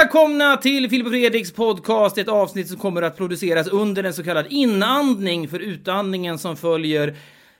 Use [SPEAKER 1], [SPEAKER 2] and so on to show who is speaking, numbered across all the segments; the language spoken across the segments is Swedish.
[SPEAKER 1] välkomna till Filip och Fredriks podcast, ett avsnitt som kommer att produceras under en så kallad inandning, för utandningen som följer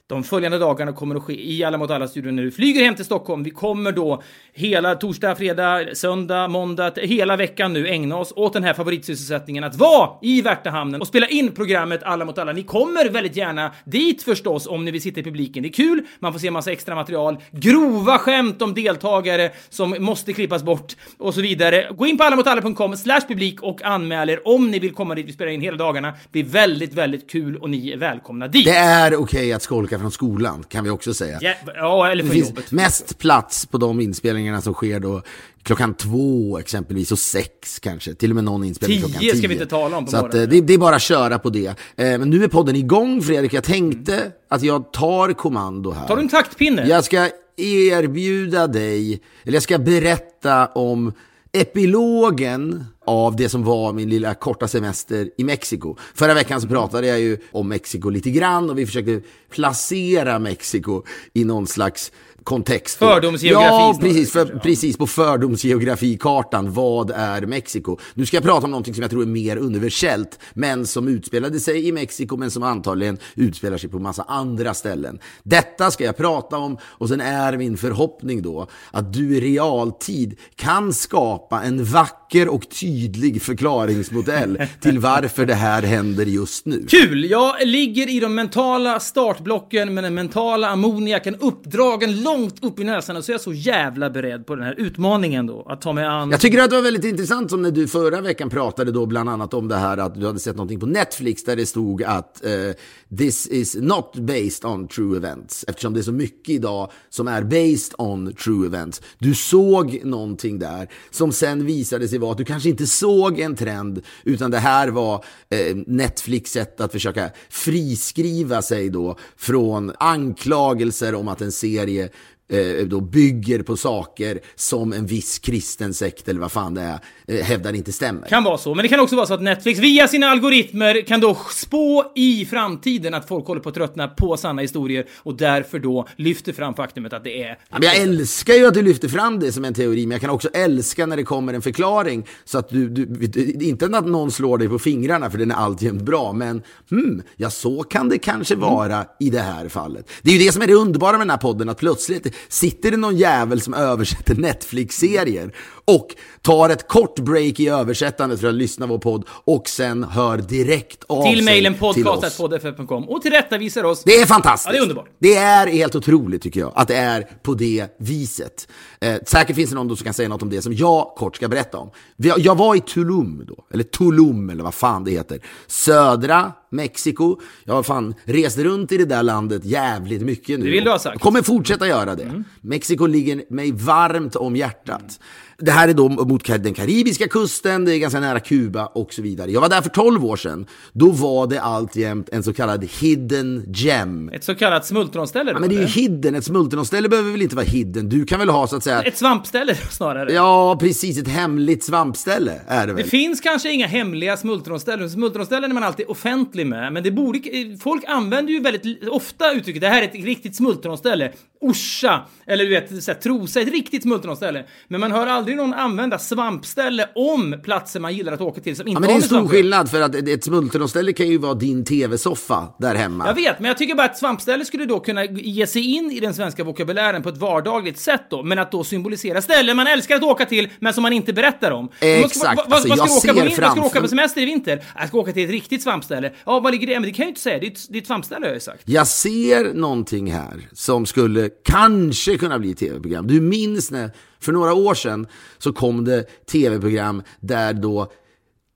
[SPEAKER 1] de följande dagarna kommer att ske i Alla mot alla-studion när du flyger hem till Stockholm. Vi kommer då hela torsdag, fredag, söndag, måndag, hela veckan nu ägna oss åt den här favoritsysselsättningen att vara i Värtahamnen och spela in programmet Alla mot alla. Ni kommer väldigt gärna dit förstås om ni vill sitta i publiken. Det är kul, man får se massa extra material, grova skämt om deltagare som måste klippas bort och så vidare. Gå in på allamotalla.com slash publik och anmäl er om ni vill komma dit. Vi spelar in hela dagarna. Det blir väldigt, väldigt kul och ni är välkomna dit.
[SPEAKER 2] Det är okej att skolka från skolan, kan vi också säga.
[SPEAKER 1] Ja, ja, eller
[SPEAKER 2] finns
[SPEAKER 1] jobbet.
[SPEAKER 2] mest plats på de inspelningarna som sker då klockan två exempelvis och sex kanske. Till och med någon inspelning
[SPEAKER 1] Tio
[SPEAKER 2] klockan tio.
[SPEAKER 1] ska vi inte tala om på
[SPEAKER 2] Så att, eh, det, det är bara att köra på det. Eh, Men nu är podden igång Fredrik. Jag tänkte att jag tar kommando här.
[SPEAKER 1] Tar du en taktpinne?
[SPEAKER 2] Jag ska erbjuda dig, eller jag ska berätta om epilogen av det som var min lilla korta semester i Mexiko. Förra veckan så pratade jag ju om Mexiko lite grann och vi försökte placera Mexiko i någon slags kontext.
[SPEAKER 1] Fördomsgeografi
[SPEAKER 2] Ja, precis, för,
[SPEAKER 1] ja.
[SPEAKER 2] precis på fördomsgeografikartan. Vad är Mexiko? Nu ska jag prata om någonting som jag tror är mer universellt, men som utspelade sig i Mexiko, men som antagligen utspelar sig på massa andra ställen. Detta ska jag prata om och sen är min förhoppning då att du i realtid kan skapa en vacker och tydlig förklaringsmodell till varför det här händer just nu.
[SPEAKER 1] Kul! Jag ligger i de mentala startblocken med den mentala ammoniaken uppdragen långt upp i näsan och så är jag så jävla beredd på den här utmaningen då. Att ta mig an...
[SPEAKER 2] Jag tycker att det var väldigt intressant som när du förra veckan pratade då bland annat om det här att du hade sett någonting på Netflix där det stod att uh, this is not based on true events. Eftersom det är så mycket idag som är based on true events. Du såg någonting där som sen visade sig vara att du kanske inte såg en trend utan det här var eh, Netflix sätt att försöka friskriva sig då från anklagelser om att en serie eh, då bygger på saker som en viss kristen sekt eller vad fan det är hävdar inte stämmer.
[SPEAKER 1] Kan vara så, men det kan också vara så att Netflix via sina algoritmer kan då spå i framtiden att folk håller på att tröttna på sanna historier och därför då lyfter fram faktumet att det är...
[SPEAKER 2] Ja, Men jag älskar ju att du lyfter fram det som en teori, men jag kan också älska när det kommer en förklaring så att du, du inte att någon slår dig på fingrarna för den är alltjämt bra, men hmm, ja så kan det kanske vara i det här fallet. Det är ju det som är det underbara med den här podden, att plötsligt sitter det någon jävel som översätter Netflix-serier och tar ett kort break i översättandet för att lyssna på vår podd och sen hör direkt av
[SPEAKER 1] Till
[SPEAKER 2] sig
[SPEAKER 1] mejlen
[SPEAKER 2] till oss.
[SPEAKER 1] podcast.poddff.com och tillrättavisar oss.
[SPEAKER 2] Det är fantastiskt.
[SPEAKER 1] Ja, det är underbart.
[SPEAKER 2] Det är helt otroligt tycker jag, att det är på det viset. Eh, säkert finns det någon som kan säga något om det som jag kort ska berätta om. Jag var i Tulum då, eller Tulum eller vad fan det heter. Södra Mexiko. Jag har fan rest runt i det där landet jävligt mycket nu.
[SPEAKER 1] Det vill du ha sagt.
[SPEAKER 2] Jag kommer fortsätta göra det. Mexiko ligger mig varmt om hjärtat. Det här är då mot den karibiska kusten, det är ganska nära Kuba och så vidare. Jag var där för 12 år sedan. Då var det alltjämt en så kallad hidden gem.
[SPEAKER 1] Ett så kallat smultronställe då,
[SPEAKER 2] Ja, men det är ju hidden, ett smultronställe behöver väl inte vara hidden? Du kan väl ha så att säga...
[SPEAKER 1] Ett svampställe snarare.
[SPEAKER 2] Ja, precis, ett hemligt svampställe är det väl?
[SPEAKER 1] Det finns kanske inga hemliga smultronställen. Smultronställen är man alltid offentlig med, men det borde... Folk använder ju väldigt ofta uttrycket det här är ett riktigt smultronställe. Orsa, eller du vet, så här, Trosa, ett riktigt smultronställe. Men man hör aldrig någon använda svampställe om platser man gillar att åka till som inte
[SPEAKER 2] Ja, men det är en stor skillnad för att ett smultronställe kan ju vara din tv-soffa där hemma.
[SPEAKER 1] Jag vet, men jag tycker bara att svampställe skulle då kunna ge sig in i den svenska vokabulären på ett vardagligt sätt då, men att då symbolisera ställen man älskar att åka till, men som man inte berättar om. Vad ska-
[SPEAKER 2] Exakt,
[SPEAKER 1] Vad, vad,
[SPEAKER 2] alltså,
[SPEAKER 1] vad ska
[SPEAKER 2] jag
[SPEAKER 1] åka på,
[SPEAKER 2] ser
[SPEAKER 1] min, vad ska du åka
[SPEAKER 2] framför-
[SPEAKER 1] på semester i vinter? Jag ska åka till ett riktigt svampställe. Ja, var ligger det? Men det kan jag ju inte säga. Det är ett, det är ett svampställe har jag sagt.
[SPEAKER 2] Jag ser någonting här som skulle kanske kunna bli tv-program. Du minns när, för några år sedan, så kom det tv-program där då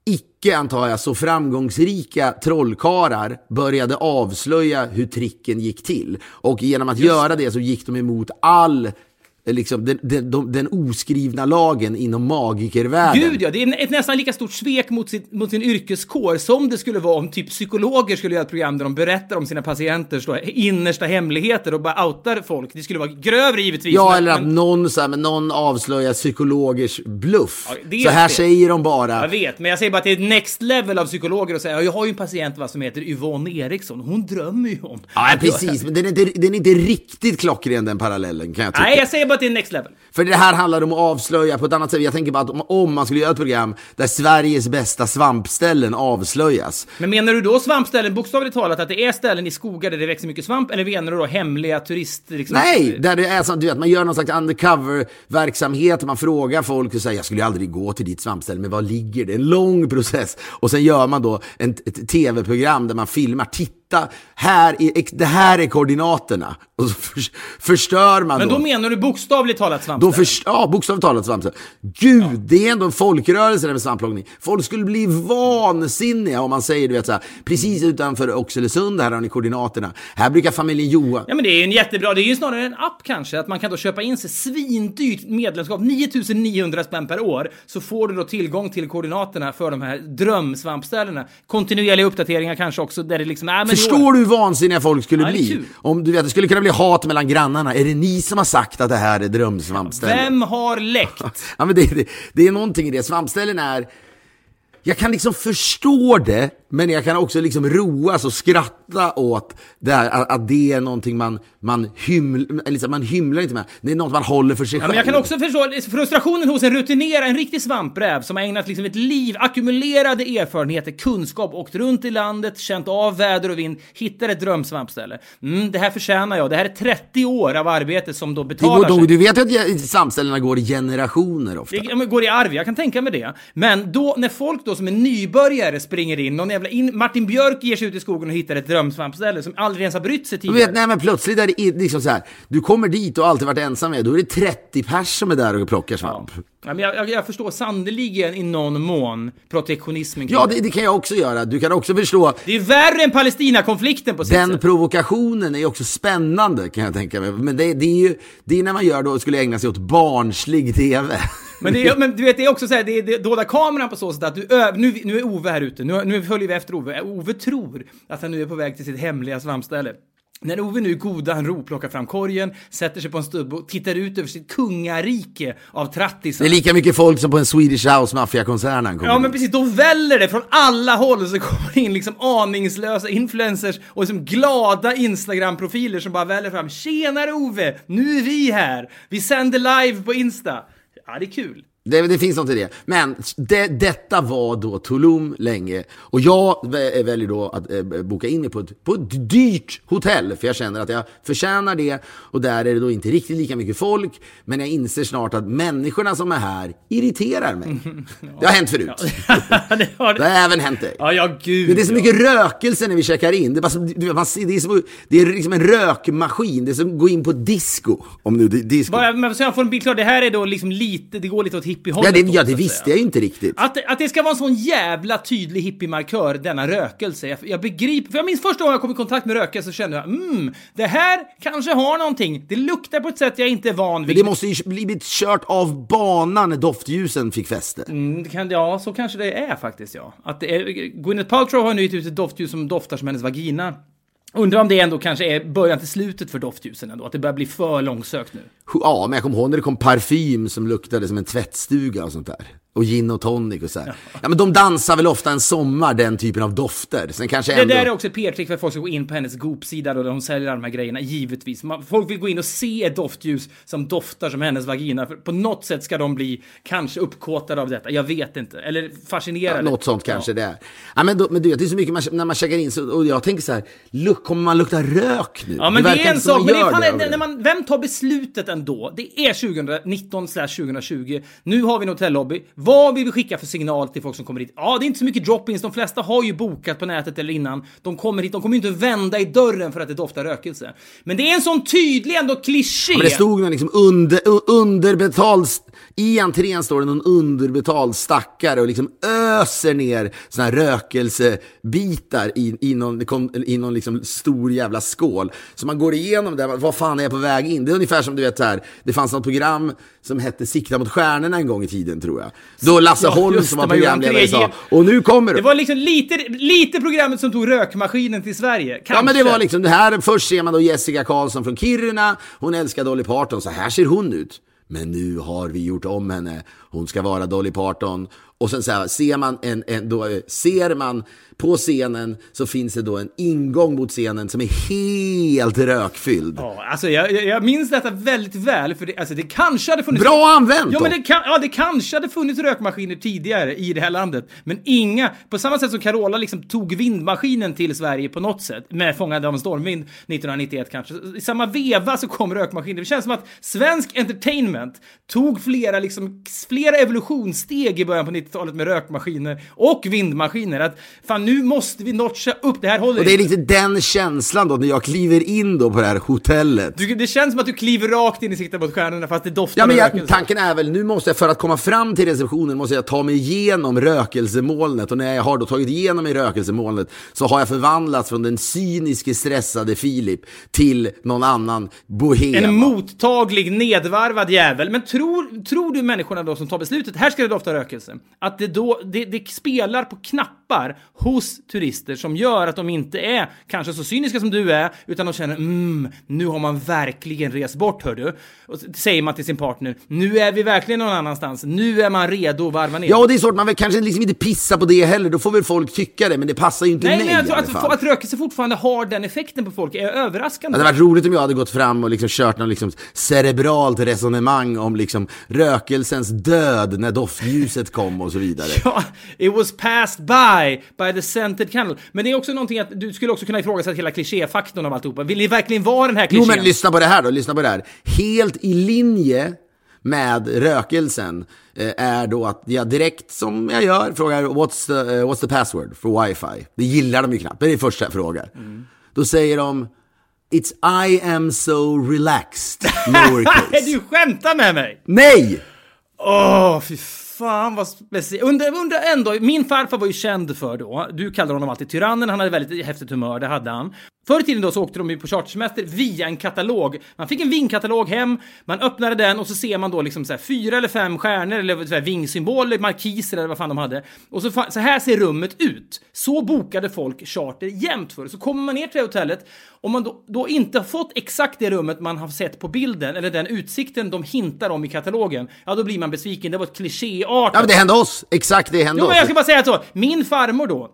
[SPEAKER 2] icke, antar jag, så framgångsrika trollkarlar började avslöja hur tricken gick till. Och genom att göra det så gick de emot all liksom, den, den, de, den oskrivna lagen inom magikervärlden.
[SPEAKER 1] Gud ja, det är ett nästan lika stort svek mot, sitt, mot sin yrkeskår som det skulle vara om typ psykologer skulle göra ett program där de berättar om sina patienters då, innersta hemligheter och bara outar folk. Det skulle vara grövre givetvis.
[SPEAKER 2] Ja,
[SPEAKER 1] men-
[SPEAKER 2] eller att
[SPEAKER 1] men-
[SPEAKER 2] någon, så här, men någon avslöjar psykologers bluff.
[SPEAKER 1] Ja,
[SPEAKER 2] så här
[SPEAKER 1] det.
[SPEAKER 2] säger de bara.
[SPEAKER 1] Jag vet, men jag säger bara att det är next level av psykologer att säga "Ja, jag har ju en patient va, som heter Yvonne Eriksson. Hon drömmer ju om...
[SPEAKER 2] Ja, precis. Men den är, inte, den är inte riktigt klockren den parallellen kan jag tycka.
[SPEAKER 1] Nej, jag säger bara att det är next level.
[SPEAKER 2] För det här handlar om att avslöja på ett annat sätt. Jag tänker bara att om, om man skulle göra ett program där Sveriges bästa svampställen avslöjas.
[SPEAKER 1] Men menar du då svampställen, bokstavligt talat, att det är ställen i skogar där det växer mycket svamp? Eller menar du då hemliga turist... Liksom,
[SPEAKER 2] Nej, där det är som du vet, man gör någon slags undercover-verksamhet. Man frågar folk och säger jag skulle aldrig gå till ditt svampställe, men var ligger det? En lång process. Och sen gör man då en, ett tv-program där man filmar. Titta, här är, det här är koordinaterna. Och så för, förstör man
[SPEAKER 1] Men
[SPEAKER 2] då.
[SPEAKER 1] då menar du bokstavligt talat
[SPEAKER 2] Då
[SPEAKER 1] svampställen?
[SPEAKER 2] först, ja, bokstavligt talat svampställen. Gud, det är ändå en folkrörelse det med svampplockning. Folk skulle bli vansinniga om man säger, du vet så här, precis utanför Oxelösund, här har ni koordinaterna. Här brukar familjen Johan,
[SPEAKER 1] Ja men det är ju en jättebra, det är ju snarare en app kanske, att man kan då köpa in sig svindyrt medlemskap, 9900 spänn per år, så får du då tillgång till koordinaterna för de här drömsvampställena. Kontinuerliga uppdateringar kanske också, där det liksom, äh, men
[SPEAKER 2] Förstår du hur vansinniga folk skulle
[SPEAKER 1] Ja,
[SPEAKER 2] bli? Om du vet, det skulle kunna bli hat mellan grannarna. Är det ni som har sagt att det här är drömsvampställen?
[SPEAKER 1] Vem har läckt?
[SPEAKER 2] Ja, men det, det, det är någonting i det. Svampställen är... Jag kan liksom förstå det, men jag kan också liksom roas och skratta åt det här, att, att det är någonting man, man, hyml, liksom, man hymlar inte med. Det är något man håller för sig
[SPEAKER 1] Ja,
[SPEAKER 2] själv.
[SPEAKER 1] men jag kan också förstå frustrationen hos en rutinerad, en riktig svampräv som har ägnat liksom ett liv, ackumulerade erfarenheter, kunskap, åkt runt i landet, känt av väder och vind, hittar ett drömsvampställe. Mm, det här förtjänar jag. Det här är 30 år av arbete som då
[SPEAKER 2] Det
[SPEAKER 1] betalar
[SPEAKER 2] går,
[SPEAKER 1] sig.
[SPEAKER 2] du vet att svampställena går i generationer ofta.
[SPEAKER 1] Det går i arv, jag kan tänka mig det. Men då, när folk då som är nybörjare springer in, någon jävla in, Martin Björk ger sig ut i skogen och hittar ett drömsvampställe som aldrig ens har brytt sig
[SPEAKER 2] Du
[SPEAKER 1] tidigare.
[SPEAKER 2] vet, nej men plötsligt är det liksom så här. Du kommer dit och alltid varit ensam med. Då är det 30 pers som är där och plockar svamp.
[SPEAKER 1] Ja, men jag, jag, jag förstår sannerligen i någon mån protektionismen
[SPEAKER 2] Ja,
[SPEAKER 1] det.
[SPEAKER 2] det, det kan jag också göra. Du kan också förstå.
[SPEAKER 1] Det är värre än Palestina-konflikten på sitt
[SPEAKER 2] Den
[SPEAKER 1] sätt.
[SPEAKER 2] provokationen är också spännande kan jag tänka mig. Men det, det är ju det är när man gör då, skulle ägna sig åt barnslig TV.
[SPEAKER 1] Men, det är, men du vet, det är också så här, det är, det är dolda kameran på så sätt att du nu, nu är Ove här ute, nu, nu följer vi efter Ove. Ove tror att han nu är på väg till sitt hemliga svampställe. När Ove nu goda ro plockar fram korgen, sätter sig på en stubbe och tittar ut över sitt kungarike av trattisar.
[SPEAKER 2] Det är lika mycket folk som på en Swedish House Mafia-konsert han kommer
[SPEAKER 1] Ja men precis, då väller det från alla håll så kommer det in liksom aningslösa influencers och liksom glada Instagram-profiler som bara väller fram. Tjenare Ove! Nu är vi här! Vi sänder live på Insta. Ja, det är kul.
[SPEAKER 2] Det, det finns något i det. Men det, detta var då Tulum länge. Och jag vä- väljer då att eh, boka in mig på ett, på ett dyrt hotell. För jag känner att jag förtjänar det. Och där är det då inte riktigt lika mycket folk. Men jag inser snart att människorna som är här irriterar mig. Det har hänt förut.
[SPEAKER 1] det har
[SPEAKER 2] Det har även hänt dig.
[SPEAKER 1] Ja, ja gud.
[SPEAKER 2] Men det är så
[SPEAKER 1] ja.
[SPEAKER 2] mycket rökelse när vi checkar in. Det är, bara det är, som, det är liksom en rökmaskin. Det är som att gå in på disco. Om nu disco.
[SPEAKER 1] Bara, men så jag får en bild klar, det här är då liksom lite, det går lite åt hippiehållet.
[SPEAKER 2] ja, det, ja, det visste jag ju inte riktigt.
[SPEAKER 1] Att, att det ska vara en sån jävla tydlig hippiemarkör, denna rökelse. Jag, jag begriper, för jag minns första gången jag kom i kontakt med rökelse så kände jag, mm, det här kanske har någonting. Det luktar på ett sätt jag inte är van vid.
[SPEAKER 2] Men det måste ju blivit kört av banan när doftljusen fick fäste.
[SPEAKER 1] Mm, kan, ja, så kanske det är faktiskt, ja. Att det är, Gwyneth Paltrow har nu gett ut ett doftljus som doftar som hennes vagina. Undrar om det ändå kanske är början till slutet för doftljusen ändå, att det börjar bli för långsökt nu.
[SPEAKER 2] Ja, men jag kommer ihåg när det kom parfym som luktade som en tvättstuga och sånt där. Och gin och tonic och så här. Ja, men de dansar väl ofta en sommar, den typen av dofter. Sen kanske
[SPEAKER 1] Det
[SPEAKER 2] ändå...
[SPEAKER 1] där är också ett PR-trick för att folk ska gå in på hennes Goop-sida då, där hon säljer alla de här grejerna, givetvis. Man, folk vill gå in och se ett doftljus som doftar som hennes vagina. För på något sätt ska de bli kanske uppkåtade av detta. Jag vet inte. Eller fascinerade.
[SPEAKER 2] Något sånt kanske det är. Ja, men, då, men du vet, det är så mycket man, när man checkar in, så, och jag tänker så här, luk, kommer man lukta rök nu?
[SPEAKER 1] Ja men det,
[SPEAKER 2] verkar
[SPEAKER 1] är en sak, men det är fan,
[SPEAKER 2] det
[SPEAKER 1] när, när man, vem tar beslutet ändå? Det är 2019 2020. Nu har vi en hotellobby. Vad vill vi skicka för signal till folk som kommer hit? Ja, det är inte så mycket drop-ins. De flesta har ju bokat på nätet eller innan. De kommer hit. De kommer ju inte vända i dörren för att det doftar rökelse. Men det är en sån tydlig ändå kliché.
[SPEAKER 2] Men det stod någon liksom under, underbetald I entrén står det någon underbetald stackare och liksom öser ner såna här rökelsebitar i, i någon, i någon liksom stor jävla skål. Så man går igenom det, vad fan är jag på väg in? Det är ungefär som du vet här, det fanns något program som hette Sikta mot stjärnorna en gång i tiden tror jag. Då Lasse
[SPEAKER 1] Ja,
[SPEAKER 2] Holm som var programledare sa, och nu kommer
[SPEAKER 1] Det var liksom lite, lite programmet som tog rökmaskinen till Sverige. Kanske.
[SPEAKER 2] Ja men det var liksom det här, först ser man då Jessica Karlsson från Kiruna, hon älskar Dolly Parton, så här ser hon ut. Men nu har vi gjort om henne, hon ska vara Dolly Parton. Och sen så här, ser man en, en då, eh, ser man på scenen så finns det då en ingång mot scenen som är helt rökfylld.
[SPEAKER 1] Ja, alltså jag, jag- jag minns detta väldigt väl, för det, alltså det kanske hade funnits...
[SPEAKER 2] Bra använt
[SPEAKER 1] Ja, men det, kan, ja, det kanske hade funnits rökmaskiner tidigare i det här landet, men inga... På samma sätt som Carola liksom tog vindmaskinen till Sverige på något sätt, med Fångad av en stormvind 1991 kanske. I samma veva så kom rökmaskiner. Det känns som att svensk entertainment tog flera, liksom, flera evolutionssteg i början på 90-talet med rökmaskiner och vindmaskiner. Att fan, nu måste vi notcha upp, det här håller
[SPEAKER 2] Och det är lite den känslan då när jag kliver in då på det här hotellet.
[SPEAKER 1] Du, det känns som att du kliver rakt in i siktet mot stjärnorna fast det doftar
[SPEAKER 2] Ja, men jag,
[SPEAKER 1] rökelse.
[SPEAKER 2] tanken är väl, nu måste jag, för att komma fram till receptionen, måste jag ta mig igenom rökelsemolnet. Och när jag har då tagit igenom mig rökelsemolnet så har jag förvandlats från den cyniske, stressade Filip till någon annan bohem.
[SPEAKER 1] En mottaglig, nedvarvad jävel. Men tror, tror du människorna då som tar beslutet, här ska det dofta rökelse, att det då, det, det spelar på knappar hos turister som gör att de inte är kanske så cyniska som du är, utan de känner mm, nu har man verkligen rest bort hör du. Och säger man till sin partner, nu är vi verkligen någon annanstans, nu är man redo att varva ner.
[SPEAKER 2] Ja, och det är svårt, man vill kanske liksom inte pissa på det heller, då får väl folk tycka det, men det passar ju inte
[SPEAKER 1] Nej,
[SPEAKER 2] mig
[SPEAKER 1] men jag tror att,
[SPEAKER 2] fall.
[SPEAKER 1] att rökelse fortfarande har den effekten på folk är överraskande.
[SPEAKER 2] Det hade varit roligt om jag hade gått fram och liksom kört någon liksom cerebralt resonemang om liksom rökelsens död när doftljuset kom och så vidare.
[SPEAKER 1] Ja, it was passed by, by the scented candle. Men det är också någonting att du skulle också kunna ifrågasätta hela klichéfaktorn av alltihopa. Vill ni verkligen vara den här
[SPEAKER 2] Jo
[SPEAKER 1] klichén?
[SPEAKER 2] men lyssna på det här då, lyssna på det här. Helt i linje med rökelsen eh, är då att jag direkt som jag gör frågar what's the, eh, what's the password for wifi? Det gillar de ju knappt, det är det första jag frågar. Då säger de It's I am so relaxed, lowercase.
[SPEAKER 1] du skämtar med mig!
[SPEAKER 2] Nej!
[SPEAKER 1] Åh, fy fan vad speciellt. Undrar undra ändå, min farfar var ju känd för då, du kallar honom alltid tyrannen, han hade väldigt häftigt humör, det hade han. Förr i tiden då så åkte de ju på chartersemester via en katalog. Man fick en vinkatalog hem, man öppnade den och så ser man då liksom så här fyra eller fem stjärnor eller så här vingsymboler, markiser eller vad fan de hade. Och så, så här ser rummet ut. Så bokade folk charter jämt för. Så kommer man ner till det hotellet, om man då, då inte har fått exakt det rummet man har sett på bilden eller den utsikten de hintar om i katalogen, ja då blir man besviken. Det var ett klichéartat.
[SPEAKER 2] Ja men det hände oss, exakt det hände
[SPEAKER 1] Jo, men jag
[SPEAKER 2] oss.
[SPEAKER 1] ska bara säga så. Min farmor då,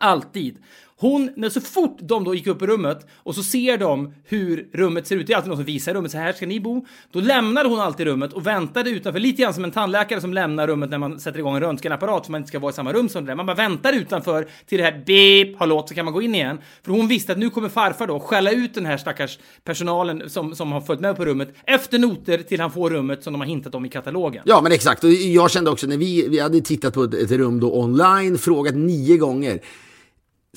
[SPEAKER 1] alltid. Hon, när så fort de då gick upp i rummet och så ser de hur rummet ser ut, det är alltid någon som visar rummet, så här ska ni bo. Då lämnade hon alltid rummet och väntade utanför, lite grann som en tandläkare som lämnar rummet när man sätter igång en röntgenapparat så man inte ska vara i samma rum som det där. Man bara väntar utanför till det här beep har låt så kan man gå in igen. För hon visste att nu kommer farfar då skälla ut den här stackars personalen som, som har följt med på rummet efter noter till han får rummet som de har hintat om i katalogen.
[SPEAKER 2] Ja, men exakt. Och jag kände också när vi, vi hade tittat på ett, ett rum då online, frågat nio gånger.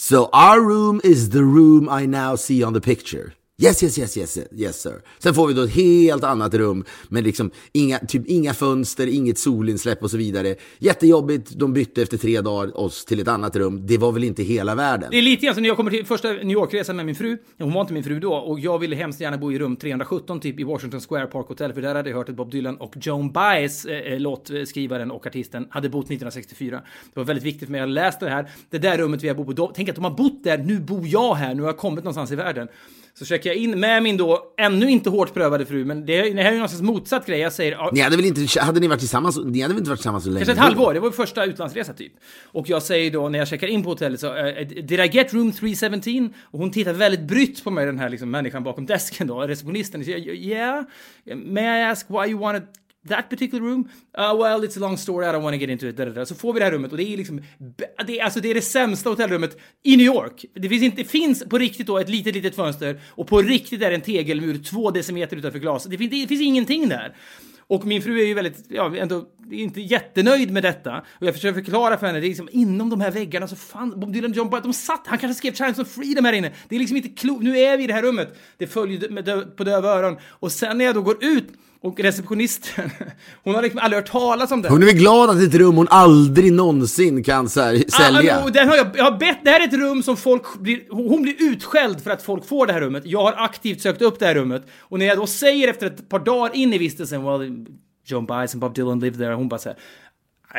[SPEAKER 2] So our room is the room I now see on the picture. Yes, yes, yes, yes, yes sir. Sen får vi då ett helt annat rum med liksom inga, typ inga fönster, inget solinsläpp och så vidare. Jättejobbigt, de bytte efter tre dagar oss till ett annat rum. Det var väl inte hela världen.
[SPEAKER 1] Det är lite grann som när jag kommer till första New York-resan med min fru. Hon var inte min fru då och jag ville hemskt gärna bo i rum 317 typ i Washington Square Park Hotel för där hade jag hört att Bob Dylan och Joan Baez, eh, eh, låtskrivaren och artisten, hade bott 1964. Det var väldigt viktigt för mig. Jag läste det här. Det där rummet vi har bott på. Då, tänk att de har bott där. Nu bor jag här. Nu har jag kommit någonstans i världen. Så checkar jag in med min då ännu inte hårt prövade fru, men det, det här är ju någon slags motsatt grej. Jag säger ja,
[SPEAKER 2] Ni hade väl inte, hade ni varit tillsammans, ni hade väl inte varit tillsammans så länge?
[SPEAKER 1] Kanske ett halvår, det var första utlandsresa typ. Och jag säger då när jag checkar in på hotellet så, eh, did I get room 317? Och hon tittar väldigt brytt på mig, den här liksom människan bakom desken då, receptionisten. Så jag, yeah, may I ask why you wanted that particular room? Uh, well, it's a long story, I don't want to get into it. Da, da, da. Så får vi det här rummet och det är liksom, det är, alltså det är det sämsta hotellrummet i New York. Det finns, inte, det finns på riktigt då ett litet, litet fönster och på riktigt är det en tegelmur två decimeter utanför glas. Det finns, det finns ingenting där. Och min fru är ju väldigt, ja, ändå inte jättenöjd med detta. Och jag försöker förklara för henne, det är liksom inom de här väggarna så fanns, Bob Dylan och John Barrett, de satt, han kanske skrev Chimes of Freedom här inne. Det är liksom inte klokt, nu är vi i det här rummet. Det följer med dö, på döva öron. Och sen när jag då går ut och receptionisten, hon har liksom aldrig hört talas om det.
[SPEAKER 2] Hon är väl glad att det är ett rum hon aldrig någonsin kan här, sälja.
[SPEAKER 1] Ah, den har jag, jag har bett, det här är ett rum som folk blir, hon blir utskälld för att folk får det här rummet. Jag har aktivt sökt upp det här rummet. Och när jag då säger efter ett par dagar in i vistelsen, well, Joan Baez och Bob Dylan lived there, hon bara säger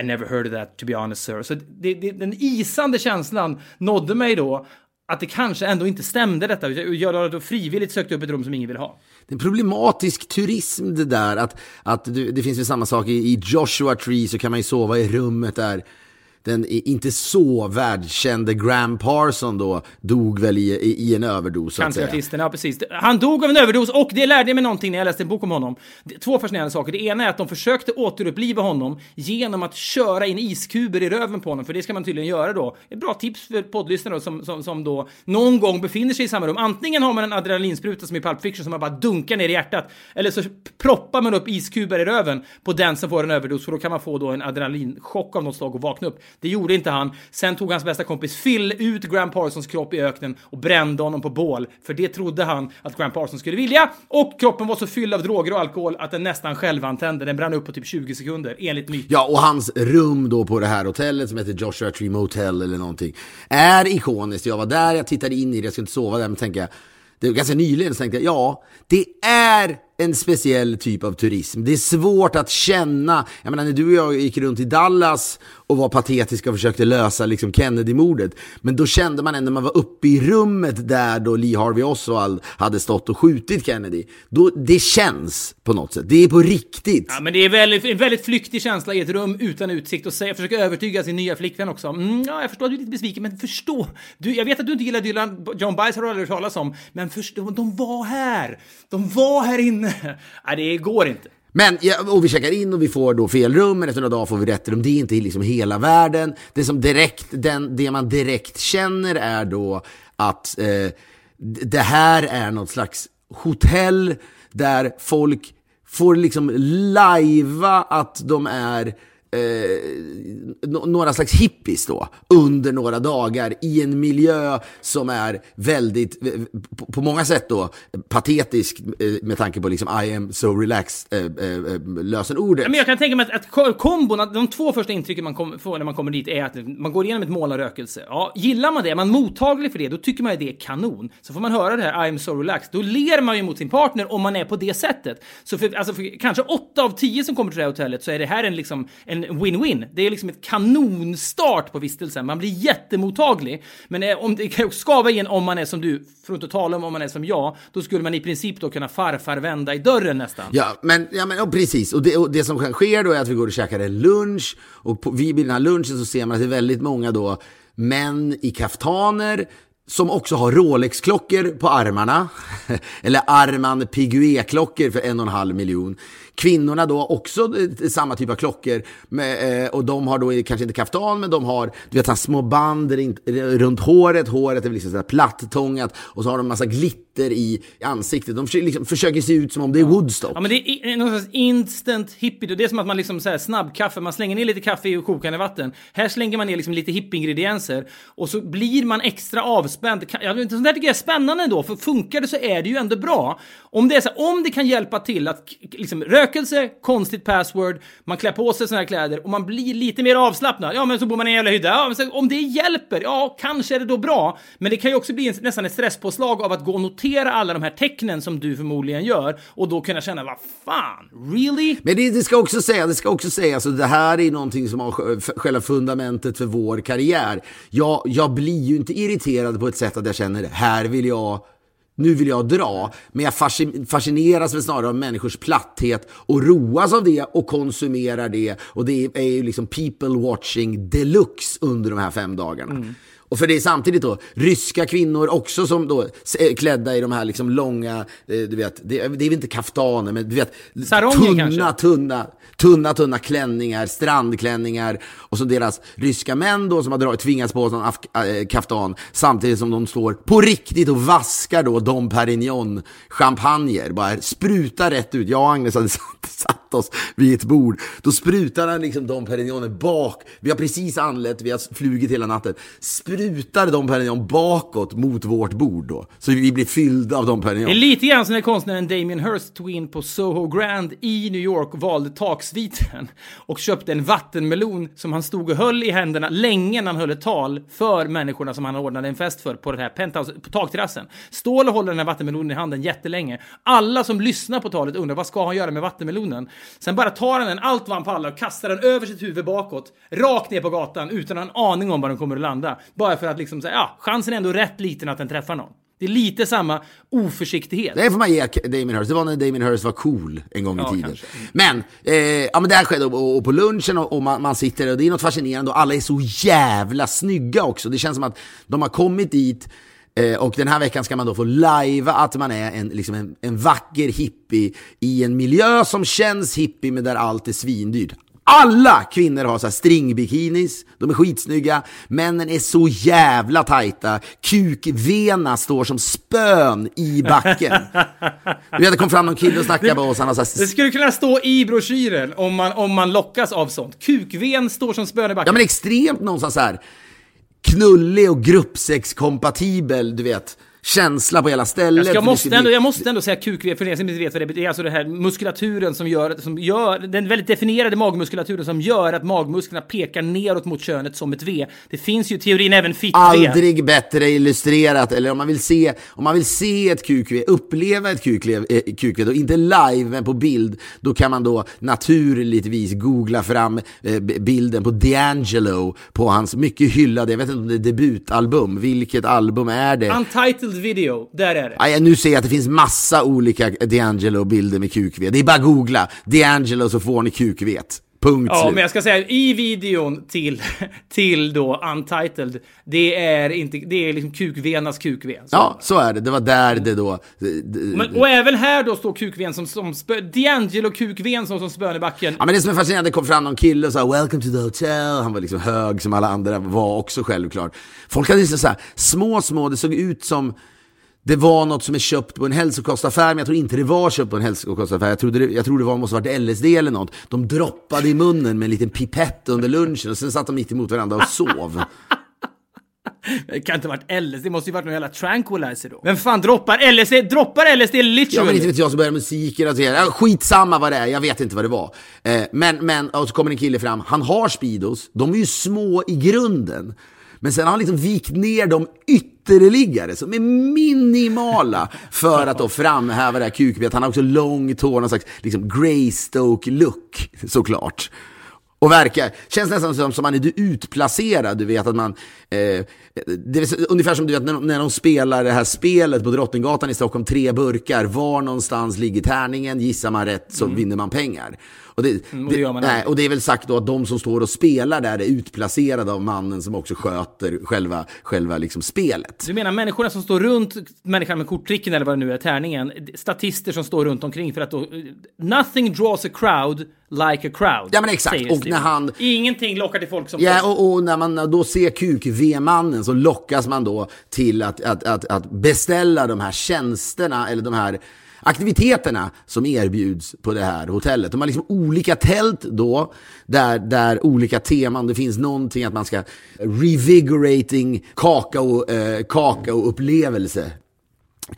[SPEAKER 1] I never heard of that to be honest sir. Så det, det, den isande känslan nådde mig då att det kanske ändå inte stämde detta. Jag har då frivilligt sökt upp ett rum som ingen vill ha.
[SPEAKER 2] Det är en problematisk turism det där. Att, att det, det finns ju samma sak i Joshua Tree så kan man ju sova i rummet där den inte så världskände Graham Parson då dog väl i, i, i en överdos.
[SPEAKER 1] Cancerartisten, ja precis. Han dog av en överdos och det lärde jag mig någonting när jag läste en bok om honom. Två fascinerande saker. Det ena är att de försökte återuppliva honom genom att köra in iskuber i röven på honom, för det ska man tydligen göra då. Ett bra tips för poddlyssnare som, som, som då någon gång befinner sig i samma rum. Antingen har man en adrenalinspruta som i Pulp Fiction som man bara dunkar ner i hjärtat, eller så proppar man upp iskuber i röven på den som får en överdos, för då kan man få då en adrenalinchock av något slag och vakna upp. Det gjorde inte han. Sen tog hans bästa kompis Phil ut Graham Parsons kropp i öknen och brände honom på bål, för det trodde han att Graham Parsons skulle vilja. Och kroppen var så fylld av droger och alkohol att den nästan självantände. Den brann upp på typ 20 sekunder, enligt myten.
[SPEAKER 2] Ja, och hans rum då på det här hotellet som heter Joshua Tree Motel eller någonting är ikoniskt. Jag var där, jag tittade in i det, jag skulle inte sova där, men tänkte jag, det var ganska nyligen, så tänkte jag, ja, det är en speciell typ av turism. Det är svårt att känna, jag menar när du och jag gick runt i Dallas och var patetiska och försökte lösa liksom Kennedy-mordet. Men då kände man ändå när man var uppe i rummet där då Lee Harvey Oswald hade stått och skjutit Kennedy. Då, det känns på något sätt. Det är på riktigt.
[SPEAKER 1] Ja, men det är väldigt, en väldigt flyktig känsla i ett rum utan utsikt och säga, försöka övertyga sin nya flickvän också. Mm, ja, jag förstår att du är lite besviken, men förstå. Du, jag vet att du inte gillar Dylan, John Bice har du aldrig hört talas om, men förstå, de var här. De var här inne. Nej, det går inte.
[SPEAKER 2] Men, ja, och vi checkar in och vi får då fel rum, men efter några dagar får vi rätt rum. Det är inte liksom hela världen. Det, som direkt, den, det man direkt känner är då att eh, det här är något slags hotell där folk får liksom lajva att de är eh, några slags hippies då, under några dagar i en miljö som är väldigt, på, på många sätt då, patetisk eh, med tanke på liksom I am so relaxed, eh, eh, lösenordet.
[SPEAKER 1] Men jag kan tänka mig att, att kombon, de två första intrycken man kom, får när man kommer dit är att man går igenom ett mål av rökelse. Ja, gillar man det, är man mottaglig för det, då tycker man att det är kanon. Så får man höra det här I am so relaxed, då ler man ju mot sin partner om man är på det sättet. Så för, alltså för kanske åtta av tio som kommer till det här hotellet så är det här en liksom en en win-win. Det är liksom ett kanonstart på vistelsen. Man blir jättemottaglig. Men eh, om det kan skava igen om man är som du, för att inte tala om om man är som jag, då skulle man i princip då kunna farfar vända i dörren nästan.
[SPEAKER 2] Ja, men, ja, men och precis. Och det, och det som sker då är att vi går och käkar en lunch och på, vid den här lunchen så ser man att det är väldigt många då män i kaftaner som också har Rolex-klockor på armarna. Eller Arman Piguet-klockor för en och en halv miljon. Kvinnorna då också eh, samma typ av klockor. Med, eh, och de har då kanske inte kaftan, men de har du vet, små band runt håret. Håret är liksom plattångat. Och så har de massa glitter i ansiktet. De försöker, liksom, försöker se ut som om det är Woodstock.
[SPEAKER 1] Ja, men det är någon slags instant hippie. Det är som att man liksom så här snabbkaffe, man slänger ner lite kaffe i kokande vatten. Här slänger man ner liksom lite hippie-ingredienser. Och så blir man extra avspänd. Sånt där tycker jag är spännande då, för funkar det så är det ju ändå bra. Om det, är så, om det kan hjälpa till att liksom, rökelse, konstigt password, man klär på sig såna här kläder och man blir lite mer avslappnad. Ja, men så bor man i en jävla hydda. Ja, men så, om det hjälper, ja, kanske är det då bra. Men det kan ju också bli en, nästan ett stresspåslag av att gå och notera alla de här tecknen som du förmodligen gör och då kunna känna, vad fan, really?
[SPEAKER 2] Men det, det ska också säga, det ska också säga, alltså det här är någonting som har själva fundamentet för vår karriär. Jag, jag blir ju inte irriterad på ett sätt att jag känner, här vill jag nu vill jag dra. Men jag fascineras väl snarare av människors platthet och roas av det och konsumerar det. Och det är ju liksom people watching deluxe under de här fem dagarna. Mm. Och för det är samtidigt då ryska kvinnor också som då klädda i de här liksom långa, eh, du vet, det, det är väl inte kaftaner, men du vet,
[SPEAKER 1] Saronger,
[SPEAKER 2] tunna,
[SPEAKER 1] kanske?
[SPEAKER 2] tunna, tunna, tunna klänningar, strandklänningar. Och så deras ryska män då som har tvingats på sig en kaftan samtidigt som de står på riktigt och vaskar då Dom Perignon champagner. Bara sprutar rätt ut. Jag och Agnes hade satt, satt satt oss vid ett bord. Då sprutar han liksom Dom Perignon bak. Vi har precis anlänt, vi har flugit hela natten. Sprutar Dom Perignon bakåt mot vårt bord då. Så vi blir fyllda av Dom
[SPEAKER 1] Det är lite grann som när konstnären Damien Hirst tog in på Soho Grand i New York och valde taksviten och köpte en vattenmelon som han stod och höll i händerna länge när han höll ett tal för människorna som han ordnade en fest för på det här penthouse, på takterrassen. Stål håller den här vattenmelonen i handen jättelänge. Alla som lyssnar på talet undrar vad ska han göra med vattenmelonen? Sen bara tar han den allt vad han pallar och kastar den över sitt huvud bakåt, rakt ner på gatan utan en aning om var den kommer att landa. Bara för att liksom säga, ja, chansen är ändå rätt liten att den träffar någon. Det är lite samma oförsiktighet.
[SPEAKER 2] Det får man ge Damien Hirst. Det var när Damien Hirst var cool en gång i
[SPEAKER 1] Ja,
[SPEAKER 2] tiden.
[SPEAKER 1] kanske.
[SPEAKER 2] Men, eh, ja, men det här skedde och, och på lunchen och, och man, man sitter och det är något fascinerande och alla är så jävla snygga också. Det känns som att de har kommit dit eh, och den här veckan ska man då få lajva att man är en, liksom en, en vacker hippie i en miljö som känns hippie men där allt är svindyrt. Alla kvinnor har så här stringbikinis, de är skitsnygga, männen är så jävla tajta, kukvena står som spön i backen. Du vet, det kom fram någon kille och snackade med oss, han har så
[SPEAKER 1] Det
[SPEAKER 2] här,
[SPEAKER 1] skulle kunna stå i broschyren om man, om man lockas av sånt. Kukven står som spön i
[SPEAKER 2] ja
[SPEAKER 1] backen.
[SPEAKER 2] men extremt någonstans så här knullig och gruppsexkompatibel, du vet, känsla på hela stället.
[SPEAKER 1] Jag, måste ändå, jag måste ändå säga kukven för er som inte vet vad det betyder. Alltså det här muskulaturen som gör, som gör, den väldigt definierade magmuskulaturen som gör att magmusklerna pekar neråt mot könet som ett V. Det finns ju teorin även fitt-V.
[SPEAKER 2] Aldrig bättre illustrerat, eller om man vill se, om man vill se ett QQ, uppleva ett QQ, eh, QQ då inte live men på bild, då kan man då naturligtvis googla fram eh, bilden på D'Angelo på hans mycket hyllade, jag vet inte om det är debutalbum, vilket album är det?
[SPEAKER 1] Untitled video, där är det.
[SPEAKER 2] Aj, nu ser jag att det finns massa olika D'Angelo-bilder med QQ. Det är bara att googla D'Angelo så får ni QQ. Punkt
[SPEAKER 1] Ja,
[SPEAKER 2] slut.
[SPEAKER 1] men jag ska säga i videon till, till då Untitled, det är inte, det är liksom kukvenas kukven. Så-
[SPEAKER 2] Ja, så är det. Det var där det då... det- det-
[SPEAKER 1] Men, och även här då står kukven som, som spö, D'Angelo kukven som, som spön i backen.
[SPEAKER 2] Ja men det som är fascinerande, det kom fram någon kille och sa “Welcome to the hotel”. Han var liksom hög som alla andra var också självklart. Folk hade liksom så här, små, små, det såg ut som det var något som är köpt på en hälsokostaffär, men jag tror inte det var köpt på en hälsokostaffär. Jag, trodde det, jag tror det var, måste varit LSD eller något. De droppade i munnen med en liten pipett under lunchen och sen satt de mitt emot varandra och sov.
[SPEAKER 1] Det kan inte ha varit LSD, det måste ju varit någon jävla tranquilizer då. Vem fan droppar LSD? Droppar LSD
[SPEAKER 2] Ja
[SPEAKER 1] literally?
[SPEAKER 2] men inte vet jag så börjar musiken och så vidare. Ja, Skitsamma vad det är, jag vet inte vad det var. Eh, men, men, och så kommer en kille fram, han har Speedos, de är ju små i grunden. Men sen har han liksom vikt ner dem ytterligare, som är minimala, för att då framhäva det här kukbetet. Han har också långt hår, någon slags liksom Greystoke-look, såklart. Och verkar, känns nästan som, som man är utplacerad, du vet att man... Eh, det är ungefär som du vet när, när de spelar det här spelet på Drottninggatan i Stockholm, tre burkar, var någonstans ligger tärningen, gissar man rätt så vinner man pengar. Och det,
[SPEAKER 1] Mm, och det man
[SPEAKER 2] nej, och det är väl sagt då att de som står och spelar där är utplacerade av mannen som också sköter själva, själva liksom spelet.
[SPEAKER 1] Du menar människorna som står runt människan med korttricken eller vad det nu är, tärningen, statister som står runt omkring för att då... Nothing draws a crowd like a crowd.
[SPEAKER 2] Ja, men exakt. Och när han-
[SPEAKER 1] Ingenting lockar till folk som...
[SPEAKER 2] Ja, och, och när man då ser kuk-V-mannen så lockas man då till att, att, att, att beställa de här tjänsterna eller de här aktiviteterna som erbjuds på det här hotellet. De har liksom olika tält då, där, där olika teman, det finns någonting att man ska revigorating kakao, eh, kakaoupplevelse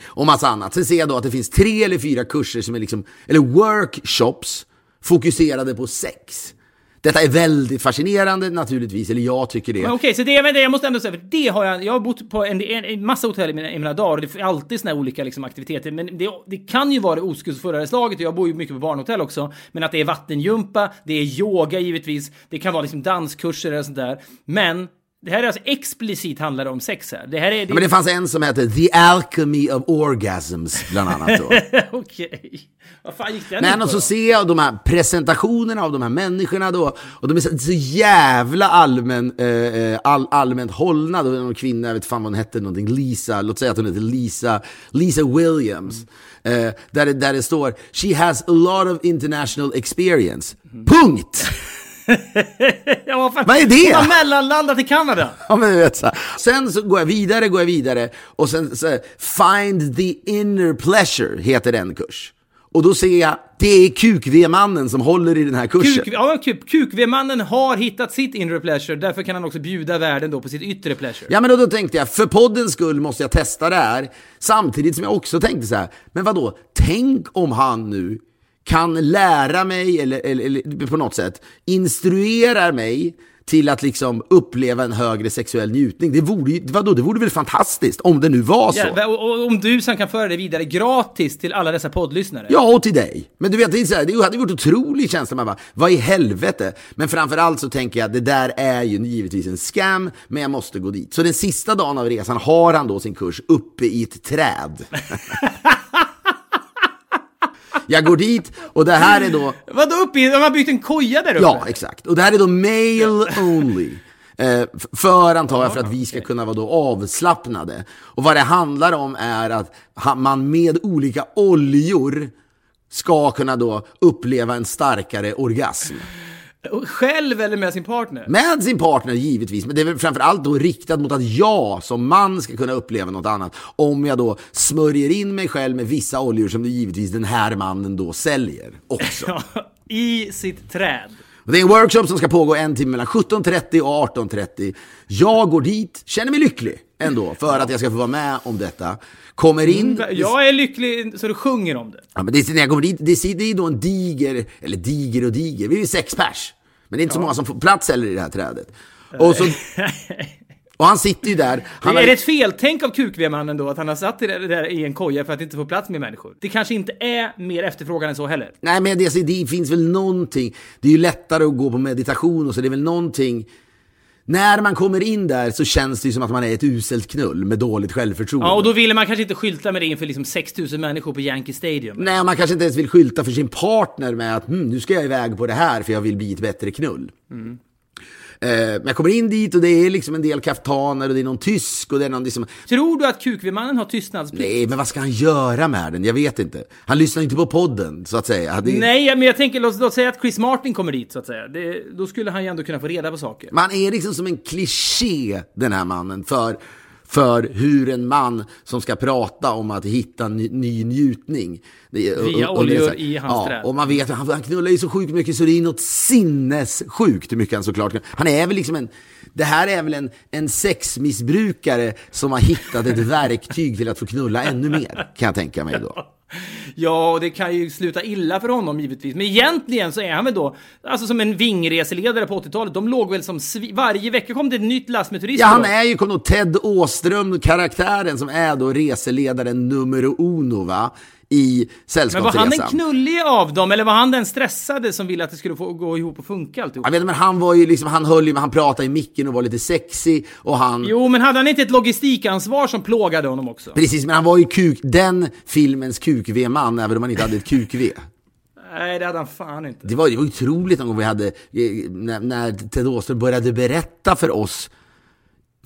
[SPEAKER 2] och massa annat. Sen ser jag då att det finns tre eller fyra kurser som är liksom, eller workshops fokuserade på sex. Detta är väldigt fascinerande naturligtvis, eller jag tycker det.
[SPEAKER 1] Men Okej, så det, men det jag måste ändå säga, för det har jag, jag har bott på en, en, en massa hotell i mina, i mina dagar och det är alltid såna här olika liksom, aktiviteter. Men det, det kan ju vara det oskuldsfullare slaget och jag bor ju mycket på barnhotell också. Men att det är vattenjumpa, det är yoga givetvis, det kan vara liksom danskurser eller sånt där. Men det här är alltså explicit handlar det om sex här. Det här är...
[SPEAKER 2] Ja, men det fanns en som hette The Alchemy of Orgasms, bland annat. Då.
[SPEAKER 1] Okej. Vad fan gick den
[SPEAKER 2] Men
[SPEAKER 1] ut
[SPEAKER 2] och
[SPEAKER 1] på
[SPEAKER 2] så
[SPEAKER 1] då?
[SPEAKER 2] ser jag de här presentationerna av de här människorna då, och de är så, så jävla allmän, eh, eh, all, allmänt hållna. Då är det någon kvinna, jag vet fan vad hon hette, någonting, Lisa, låt säga att hon heter Lisa, Lisa Williams. Eh, där, det, där det står, she has a lot of international experience. Punkt!
[SPEAKER 1] Ja, vad, fan.
[SPEAKER 2] Vad är det?
[SPEAKER 1] Hon har mellanlandat i Kanada.
[SPEAKER 2] Ja, men du vet, så. Sen så går jag vidare, går jag vidare och sen så, Find the inner pleasure heter en kurs. Och då ser jag, det är kuk-V-mannen som håller i den här kursen.
[SPEAKER 1] Kuk, ja, kuk, Kuk-V-mannen har hittat sitt inre pleasure, därför kan han också bjuda världen då på sitt yttre pleasure.
[SPEAKER 2] Ja men då, då tänkte jag, för poddens skull måste jag testa det här. Samtidigt som jag också tänkte så här, men vad då? tänk om han nu kan lära mig, eller, eller, eller på något sätt instruera mig till att liksom uppleva en högre sexuell njutning. Det vore, vadå, det vore väl fantastiskt om det nu var så.
[SPEAKER 1] Ja, och, om du sen kan föra det vidare gratis till alla dessa poddlyssnare.
[SPEAKER 2] Ja, och till dig. Men du vet, det, är så här, det hade varit otrolig känsla. Man bara, vad i helvete? Men framförallt så tänker jag, det där är ju givetvis en scam, men jag måste gå dit. Så den sista dagen av resan har han då sin kurs uppe i ett träd. jag går dit och det här är då,
[SPEAKER 1] Vadå uppe i... De har byggt en koja där uppe?
[SPEAKER 2] ja exakt, och det här är då male only. Eh, för antar jag för att vi ska kunna vara då avslappnade. Och vad det handlar om är att man med olika oljor ska kunna då uppleva en starkare orgasm.
[SPEAKER 1] Själv eller med sin partner?
[SPEAKER 2] Med sin partner givetvis, men det är väl framförallt då riktat mot att jag som man ska kunna uppleva något annat. Om jag då smörjer in mig själv med vissa oljor som givetvis den här mannen då säljer också.
[SPEAKER 1] I sitt träd.
[SPEAKER 2] Och Det är en workshop som ska pågå en timme mellan 17.30 och 18.30. Jag går dit, känner mig lycklig ändå för att jag ska få vara med om detta. Kommer in...
[SPEAKER 1] Jag är lycklig så du sjunger om det.
[SPEAKER 2] Ja, men det, när jag kommer dit, det, det är då en diger, eller diger och diger, vi är ju sex pers. Men det är inte så många som får plats heller i det här trädet. Och, så, och han sitter ju där. Han
[SPEAKER 1] är
[SPEAKER 2] har-
[SPEAKER 1] det ett feltänk av kuk-V-mannen då att han har satt det där i en koja för att inte få plats med människor? Det kanske inte är mer efterfrågan än så heller.
[SPEAKER 2] Nej, men det, alltså, det finns väl någonting. Det är ju lättare att gå på meditation och så det är väl någonting. När man kommer in där så känns det ju som att man är ett uselt knull med dåligt självförtroende.
[SPEAKER 1] Ja, och då ville man kanske inte skylta med det inför liksom 6000 människor på Yankee Stadium.
[SPEAKER 2] Nej, man kanske inte ens vill skylta för sin partner med att hm, nu ska jag iväg på det här för jag vill bli ett bättre knull. Eh, men jag kommer in dit och det är liksom en del kaftaner och det är någon tysk och det är någon liksom...
[SPEAKER 1] Tror du att kuk-V-mannen har tystnadsplikt?
[SPEAKER 2] Nej, men vad ska han göra med den? Jag vet inte. Han lyssnar inte på podden, så att säga. Det...
[SPEAKER 1] Nej, men jag tänker, låt, låt säga att Chris Martin kommer dit så att säga. Det, då skulle han ju ändå kunna få reda på saker.
[SPEAKER 2] Man är liksom som en kliché, den här mannen, för, för hur en man som ska prata om att hitta ny, ny njutning.
[SPEAKER 1] Via
[SPEAKER 2] och- och
[SPEAKER 1] oljor
[SPEAKER 2] här-
[SPEAKER 1] i hans
[SPEAKER 2] ja,
[SPEAKER 1] träd.
[SPEAKER 2] Och man vet, han, han knullar ju så sjukt mycket så det är något sinnessjukt hur mycket han såklart Han är väl liksom en, det här är väl en, en sexmissbrukare som har hittat ett verktyg till att få knulla ännu mer, kan jag tänka mig då.
[SPEAKER 1] Ja, och det kan ju sluta illa för honom givetvis. Men egentligen så är han väl då, alltså som en vingreseledare på 80-talet. De låg väl som varje vecka kom det ett nytt last med turister.
[SPEAKER 2] Ja, han är ju, kom då, Ted Åström, karaktären som är då reseledaren numero uno, va? I
[SPEAKER 1] Men var
[SPEAKER 2] Sällskapsresan.
[SPEAKER 1] han den knullige av dem, eller var han den stressade som ville att det skulle få gå ihop och funka alltihop?
[SPEAKER 2] Jag vet, inte, men han var ju liksom, han höll ju, han pratade i micken och var lite sexy och han...
[SPEAKER 1] Jo, men hade han inte ett logistikansvar som plågade honom också?
[SPEAKER 2] Precis, men han var ju kuk, den filmens kuk-V-man, även om han inte hade ett kuk-V.
[SPEAKER 1] Nej, det hade han fan inte.
[SPEAKER 2] Det var ju otroligt någon gång vi hade, eh, när, när Ted Åström började berätta för oss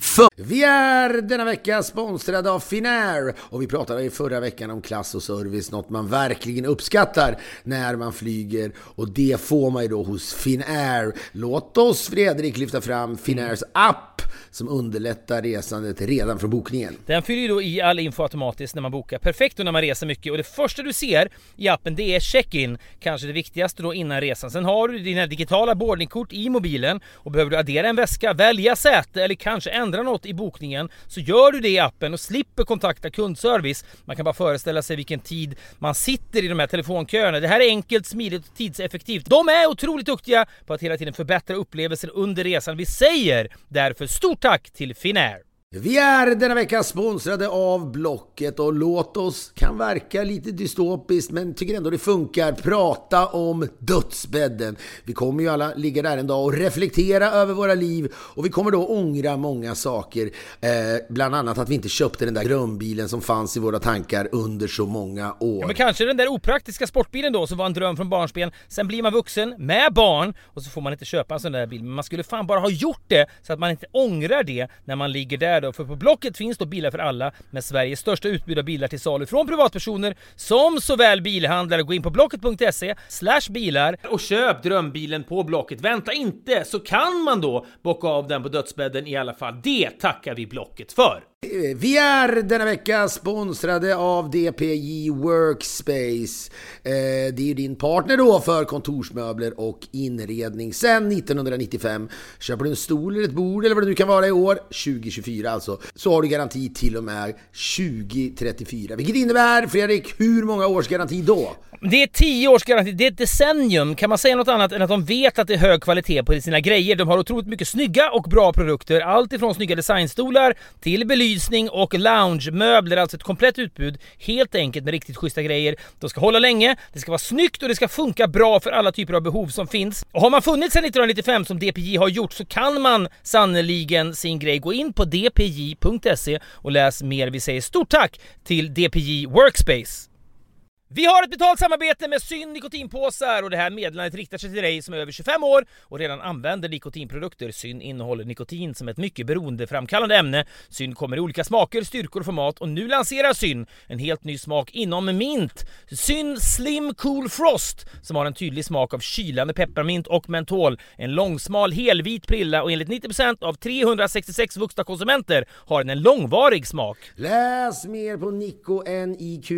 [SPEAKER 2] för... Vi är denna vecka sponsrade av Finnair och vi pratade i förra veckan om klass och service, något man verkligen uppskattar när man flyger och det får man ju då hos Finnair. Låt oss Fredrik lyfta fram Finnairs app som underlättar resandet redan från bokningen.
[SPEAKER 1] Den fyller ju då i all info automatiskt när man bokar. Perfekt då när man reser mycket och det första du ser i appen det är check-in. Kanske det viktigaste då innan resan. Sen har du dina digitala boardingkort i mobilen och behöver du addera en väska, välja säte eller kanske ändra något i bokningen så gör du det i appen och slipper kontakta kundservice. Man kan bara föreställa sig vilken tid man sitter i de här telefonköerna. Det här är enkelt, smidigt och tidseffektivt. De är otroligt duktiga på att hela tiden förbättra upplevelsen under resan. Vi säger därför stort tack till Finnair!
[SPEAKER 2] Vi är denna vecka sponsrade av Blocket och låt oss, kan verka lite dystopiskt men tycker ändå det funkar, prata om dödsbädden. Vi kommer ju alla ligga där en dag och reflektera över våra liv och vi kommer då ångra många saker. Eh, bland annat att vi inte köpte den där drömbilen som fanns i våra tankar under så många år.
[SPEAKER 1] Ja, men kanske den där opraktiska sportbilen då som var en dröm från barnsben. Sen blir man vuxen med barn och så får man inte köpa en sån där bil. Men man skulle fan bara ha gjort det så att man inte ångrar det när man ligger där då. För på Blocket finns då bilar för alla med Sveriges största utbud av bilar till salu från privatpersoner som såväl bilhandlare. Gå in på blocket.se slash bilar och köp drömbilen på Blocket. Vänta inte så kan man då bocka av den på dödsbädden i alla fall. Det tackar vi Blocket för!
[SPEAKER 2] Eh, vi är denna vecka sponsrade av DPJ Workspace. Eh, det är ju din partner då för kontorsmöbler och inredning sedan 1995. Köper du en stol eller ett bord eller vad det nu kan vara i år, 2024 alltså, så har du garanti till och med 2034. Vilket innebär, Fredrik, hur många års garanti då?
[SPEAKER 1] Det är tio års garanti, det är ett decennium. Kan man säga något annat än att de vet att det är hög kvalitet på sina grejer? De har otroligt mycket snygga och bra produkter. Allt ifrån snygga designstolar till belysning och loungemöbler. Alltså ett komplett utbud, helt enkelt med riktigt schyssta grejer. De ska hålla länge, det ska vara snyggt och det ska funka bra för alla typer av behov som finns. Och har man funnits sedan 1995 som DPJ har gjort så kan man sannoliken sin grej. Gå in på dpj.se och läs mer. Vi säger stort tack till DPJ Workspace. Vi har ett betalt samarbete med Syn nikotinpåsar och det här meddelandet riktar sig till dig som är över 25 år och redan använder nikotinprodukter. Syn innehåller nikotin som ett mycket beroendeframkallande ämne. Syn kommer i olika smaker, styrkor och format och nu lanserar Syn en helt ny smak inom mint. Syn Slim Cool Frost som har en tydlig smak av kylande pepparmint och mentol. En långsmal helvit prilla och enligt 90% av 366 vuxna konsumenter har den en långvarig smak.
[SPEAKER 2] Läs mer på nikoniko.com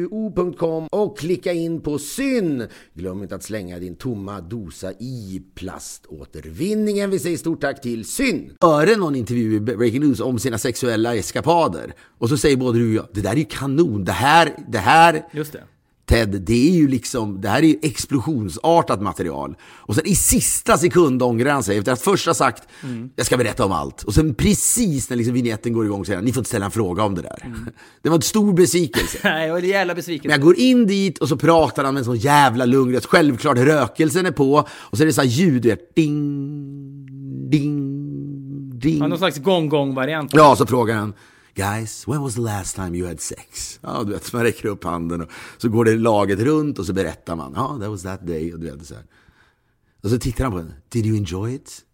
[SPEAKER 2] och klicka in på syn. Glöm inte att slänga din tomma dosa i plaståtervinningen. Vi säger stort tack till syn. Hörde någon intervju i Breaking News om sina sexuella eskapader och så säger både du och jag, det där är ju kanon. Det här, det här
[SPEAKER 1] Just det.
[SPEAKER 2] Ted, det är ju liksom, det här är ju explosionsartat material. Och sen i sista sekund ångrar han sig efter att först ha sagt, jag ska berätta om allt. Och sen precis när liksom vignetten går igång säger han, ni får inte ställa en fråga om det där. Det var en stor besvikelse.
[SPEAKER 1] Nej, jag är jävla
[SPEAKER 2] Men
[SPEAKER 1] besviken.
[SPEAKER 2] jag går in dit och så pratar han med en sån jävla lugn röst. Självklart rökelsen är på. Och så är det så här ljud, du vet, ding, ding, ding.
[SPEAKER 1] Ja, någon slags gong-gong-variant.
[SPEAKER 2] Ja, så frågar han Guys, when was the last time you had sex? Ja, du vet, man räcker upp handen och så går det laget runt och så berättar man. Ja, that was that day. Och du vet, så här. Och så tittar han på henne. Did you enjoy it?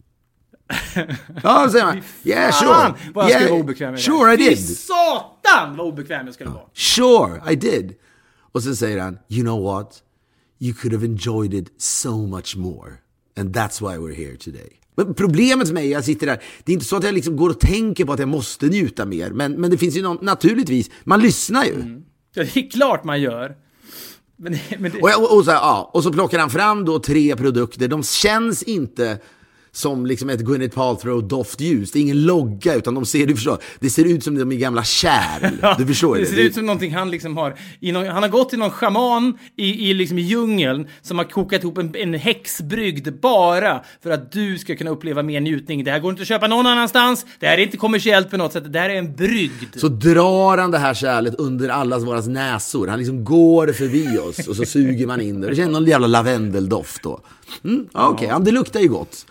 [SPEAKER 2] ja, så säger man. Yeah,
[SPEAKER 1] Fan,
[SPEAKER 2] sure.
[SPEAKER 1] vad jag skulle
[SPEAKER 2] Yeah,
[SPEAKER 1] vara obekväm med.
[SPEAKER 2] Sure, I
[SPEAKER 1] Fy
[SPEAKER 2] did.
[SPEAKER 1] satan vad obekväm jag skulle vara.
[SPEAKER 2] Sure, I did. Och så säger han, you know what? You could have enjoyed it so much more. And that's why we're here today. Men problemet för mig, jag sitter där, det är inte så att jag liksom går och tänker på att jag måste njuta mer. Men, men det finns ju någon, naturligtvis, man lyssnar ju.
[SPEAKER 1] Ja, det är klart man gör. Men, men det,
[SPEAKER 2] Och, jag- och, och, så, här, ja, och så plockar han fram då tre produkter. De känns inte som liksom ett Gwyneth Paltrow-doftljus. Det är ingen logga, utan de ser, du förstår, det ser ut som de är gamla kärl. Du förstår
[SPEAKER 1] det
[SPEAKER 2] det.
[SPEAKER 1] ser ut som någonting han liksom har, någon, han har gått till någon schaman i, i, liksom i djungeln som har kokat ihop en, en häxbrygd bara för att du ska kunna uppleva mer njutning. Det här går inte att köpa någon annanstans, det här är inte kommersiellt på något sätt, det här är en brygd.
[SPEAKER 2] Så drar han det här kärlet under allas våras näsor. Han liksom går förbi oss och så suger man in det. Det känns någon jävla lavendeldoft då. Mm, Okej, ja, det luktar ju gott.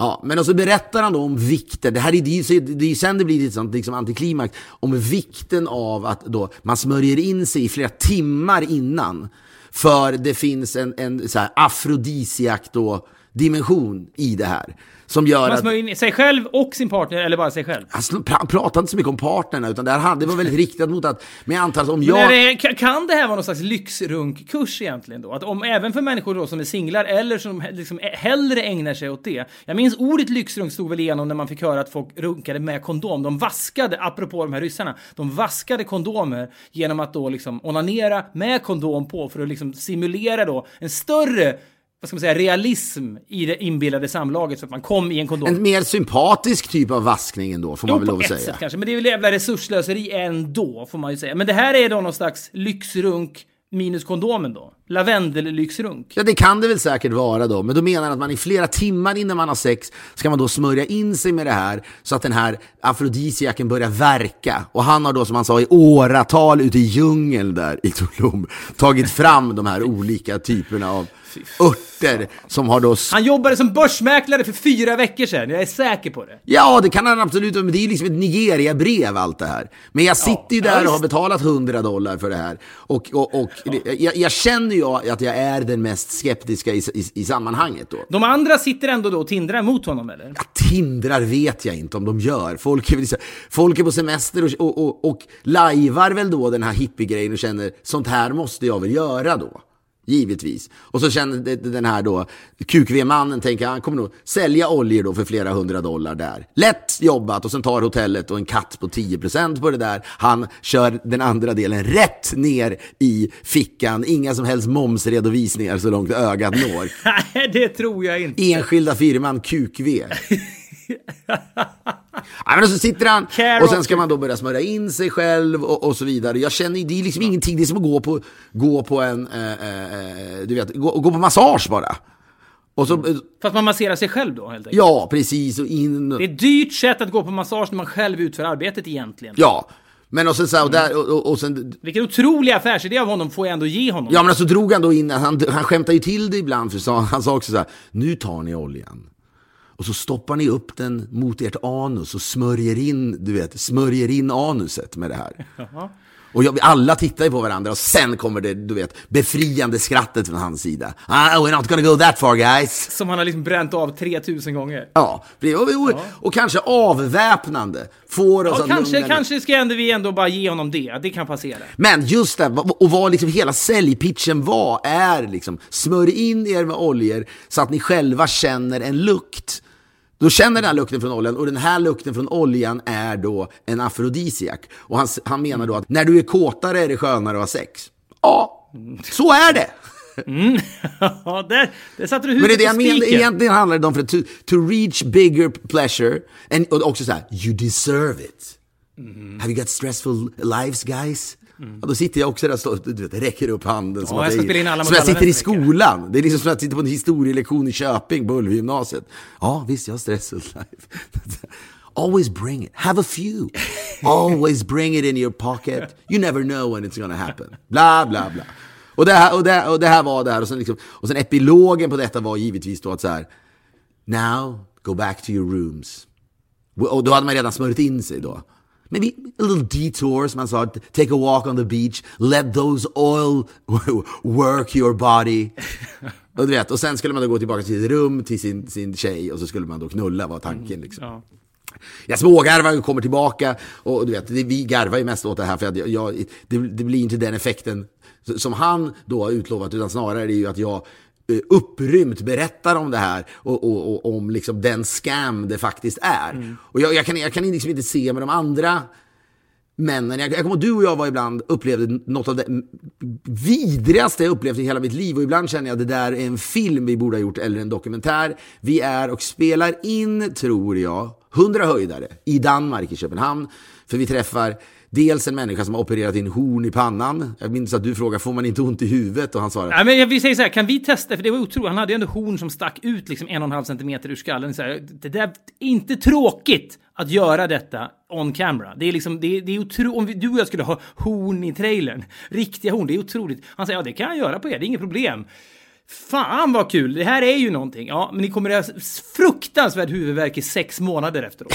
[SPEAKER 2] Ja, men och så berättar han då om vikten, det här är, det är, ju det är sen det blir ett sånt liksom antiklimax, om vikten av att då man smörjer in sig i flera timmar innan. För det finns en, en så här afrodisiak då dimension i det här. Som gör
[SPEAKER 1] Man smörjer in sig själv och sin partner, eller bara sig själv.
[SPEAKER 2] Han pra- pratade inte så mycket om partnerna, utan det, här, hade- det var väldigt riktat mot att, men jag antar att om
[SPEAKER 1] Men
[SPEAKER 2] jag...
[SPEAKER 1] det, ka- kan det här vara någon slags lyxrunkkurs egentligen då? Att om, även för människor då som är singlar eller som liksom hellre ägnar sig åt det. Jag minns ordet lyxrunk stod väl igenom när man fick höra att folk runkade med kondom. De vaskade, apropå de här ryssarna, de vaskade kondomer genom att då liksom onanera med kondom på för att liksom simulera då en större vad ska man säga, realism i det inbillade samlaget så att man kom i en kondom.
[SPEAKER 2] En mer sympatisk typ av vaskning ändå, får man
[SPEAKER 1] Jo,
[SPEAKER 2] väl
[SPEAKER 1] på
[SPEAKER 2] lov att säga.
[SPEAKER 1] sätt kanske, men det är väl jävla resurslöseri ändå, får man ju säga. Men det här är då någon slags lyxrunk minus kondomen då? Lavendellyxrunk.
[SPEAKER 2] Ja, det kan det väl säkert vara då, men då menar att man i flera timmar innan man har sex ska man då smörja in sig med det här så att den här afrodisiaken börjar verka. Och han har då, som han sa, i åratal ute i djungeln där i Tulum tagit fram de här olika typerna av örter som har då...
[SPEAKER 1] Han jobbade som börsmäklare för fyra veckor sedan, jag är säker på det.
[SPEAKER 2] Ja, det kan han absolut, men det är ju liksom ett Nigeria-brev allt det här. Men jag sitter ju
[SPEAKER 1] Ja,
[SPEAKER 2] där och har betalat 100 dollar för det här. Och, och, och det, jag, jag känner ju att jag är den mest skeptiska i, i, i sammanhanget då.
[SPEAKER 1] De andra sitter ändå då och tindrar mot honom eller?
[SPEAKER 2] Ja, tindrar vet jag inte om de gör. Folk är, så- folk är på semester och, och, och, och lajvar väl då den här hippiegrejen och känner sånt här måste jag väl göra då. Givetvis. Och så känner den här då QQV-mannen, tänker han kommer nog sälja oljor då för flera hundra dollar där. Lätt jobbat och sen tar hotellet och en katt på 10% på det där. Han kör den andra delen rätt ner i fickan. Inga som helst momsredovisningar så långt ögat når.
[SPEAKER 1] Nej, det tror jag inte.
[SPEAKER 2] Enskilda firman QQV. Ja, men och så sitter han
[SPEAKER 1] Care
[SPEAKER 2] och sen ska man då börja smörja in sig själv och, och så vidare. Jag känner, det är liksom ingenting, det är som att gå på, gå på en, eh, eh, du vet, gå, gå på massage bara. Och så, eh,
[SPEAKER 1] Fast man masserar sig själv då helt enkelt.
[SPEAKER 2] ja precis, och in.
[SPEAKER 1] Det är ett dyrt sätt att gå på massage när man själv utför arbetet egentligen.
[SPEAKER 2] Ja, men och sen så här, och, där, och, och, sen,
[SPEAKER 1] Vilken otrolig affärsidé av honom får jag ändå ge honom.
[SPEAKER 2] ja men så drog han då in, han, han skämtade ju till det ibland, för sa, han sa också så här, nu tar ni oljan. Och så stoppar ni upp den mot ert anus och smörjer in, du vet, smörjer in anuset med det här. Och jag, alla tittar ju på varandra och sen kommer det, du vet, befriande skrattet från hans sida. Ah, we're not gonna go that far guys.
[SPEAKER 1] Som han har liksom bränt av 3000 gånger.
[SPEAKER 2] Ja, och, och, och kanske avväpnande. Får oss
[SPEAKER 1] Ja,
[SPEAKER 2] att
[SPEAKER 1] kanske,
[SPEAKER 2] lugna
[SPEAKER 1] kanske ska ändå vi ändå bara ge honom det. Det kan passera.
[SPEAKER 2] Men just det, och vad liksom hela säljpitchen var, är liksom smörj in er med oljor så att ni själva känner en lukt. Då känner den här lukten från oljan och den här lukten från oljan är då en afrodisiak. Och han, han menar då att när du är kåtare är det skönare att ha sex. Ja, så är det.
[SPEAKER 1] Ja, där, där satte du
[SPEAKER 2] Men det är
[SPEAKER 1] huvudet
[SPEAKER 2] det jag menar, egentligen handlar det om för att to, to reach bigger pleasure, and, och också så här, you deserve it. Have you got stressful lives guys? Ja, då sitter jag också där och du vet, räcker upp handen som
[SPEAKER 1] Ja, jag Alla
[SPEAKER 2] som jag sitter i
[SPEAKER 1] vecka.
[SPEAKER 2] skolan. Det är liksom som att jag sitter på en historielektion i Köping på. Ja, visst, jag har life. Always bring it. Have a few. Always bring it in your pocket. You never know when it's gonna happen. Bla, bla, bla. Och det här, och det, och det här var det här. Och sen, liksom, och sen epilogen på detta var givetvis då att så här. Now, go back to your rooms. Och då hade man redan smörjt in sig då. Maybe a little detour, som man sa. Take a walk on the beach. Let those oil work your body. Och, du vet, och sen skulle man då gå tillbaka till sitt rum, till sin, sin tjej och så skulle man då knulla var tanken. Liksom.
[SPEAKER 1] Ja.
[SPEAKER 2] Jag smågarvar och kommer tillbaka och du vet, det, vi garvar ju mest åt det här för att jag, jag, det, det blir inte den effekten som han då har utlovat utan snarare är det ju att jag upprymt berättar om det här och, och, och om liksom den scam det faktiskt är. Och jag, jag kan, jag kan liksom inte se med de andra männen, jag, jag kommer du och jag var ibland upplevde något av det vidrigaste jag upplevt i hela mitt liv och ibland känner jag att det där är en film vi borde ha gjort eller en dokumentär. Vi är och spelar in, tror jag, 100 höjdare i Danmark, i Köpenhamn. För vi träffar dels en människa som har opererat in horn i pannan. Jag minns att du frågade, får man inte ont i huvudet? Och han svarade,
[SPEAKER 1] Nej men vi säger så här, kan vi testa? För det var otroligt. Han hade ju ändå horn som stack ut liksom en och en halv centimeter ur skallen. Så här, det där är inte tråkigt att göra detta on camera. Det är liksom, det är, det är otroligt. Om vi, du och jag skulle ha horn i trailern, riktiga horn, det är otroligt. Han säger ja, det kan jag göra på er, det är inget problem. Fan vad kul! Det här är ju någonting. Ja, men ni kommer att ha fruktansvärd huvudvärk i sex månader efteråt.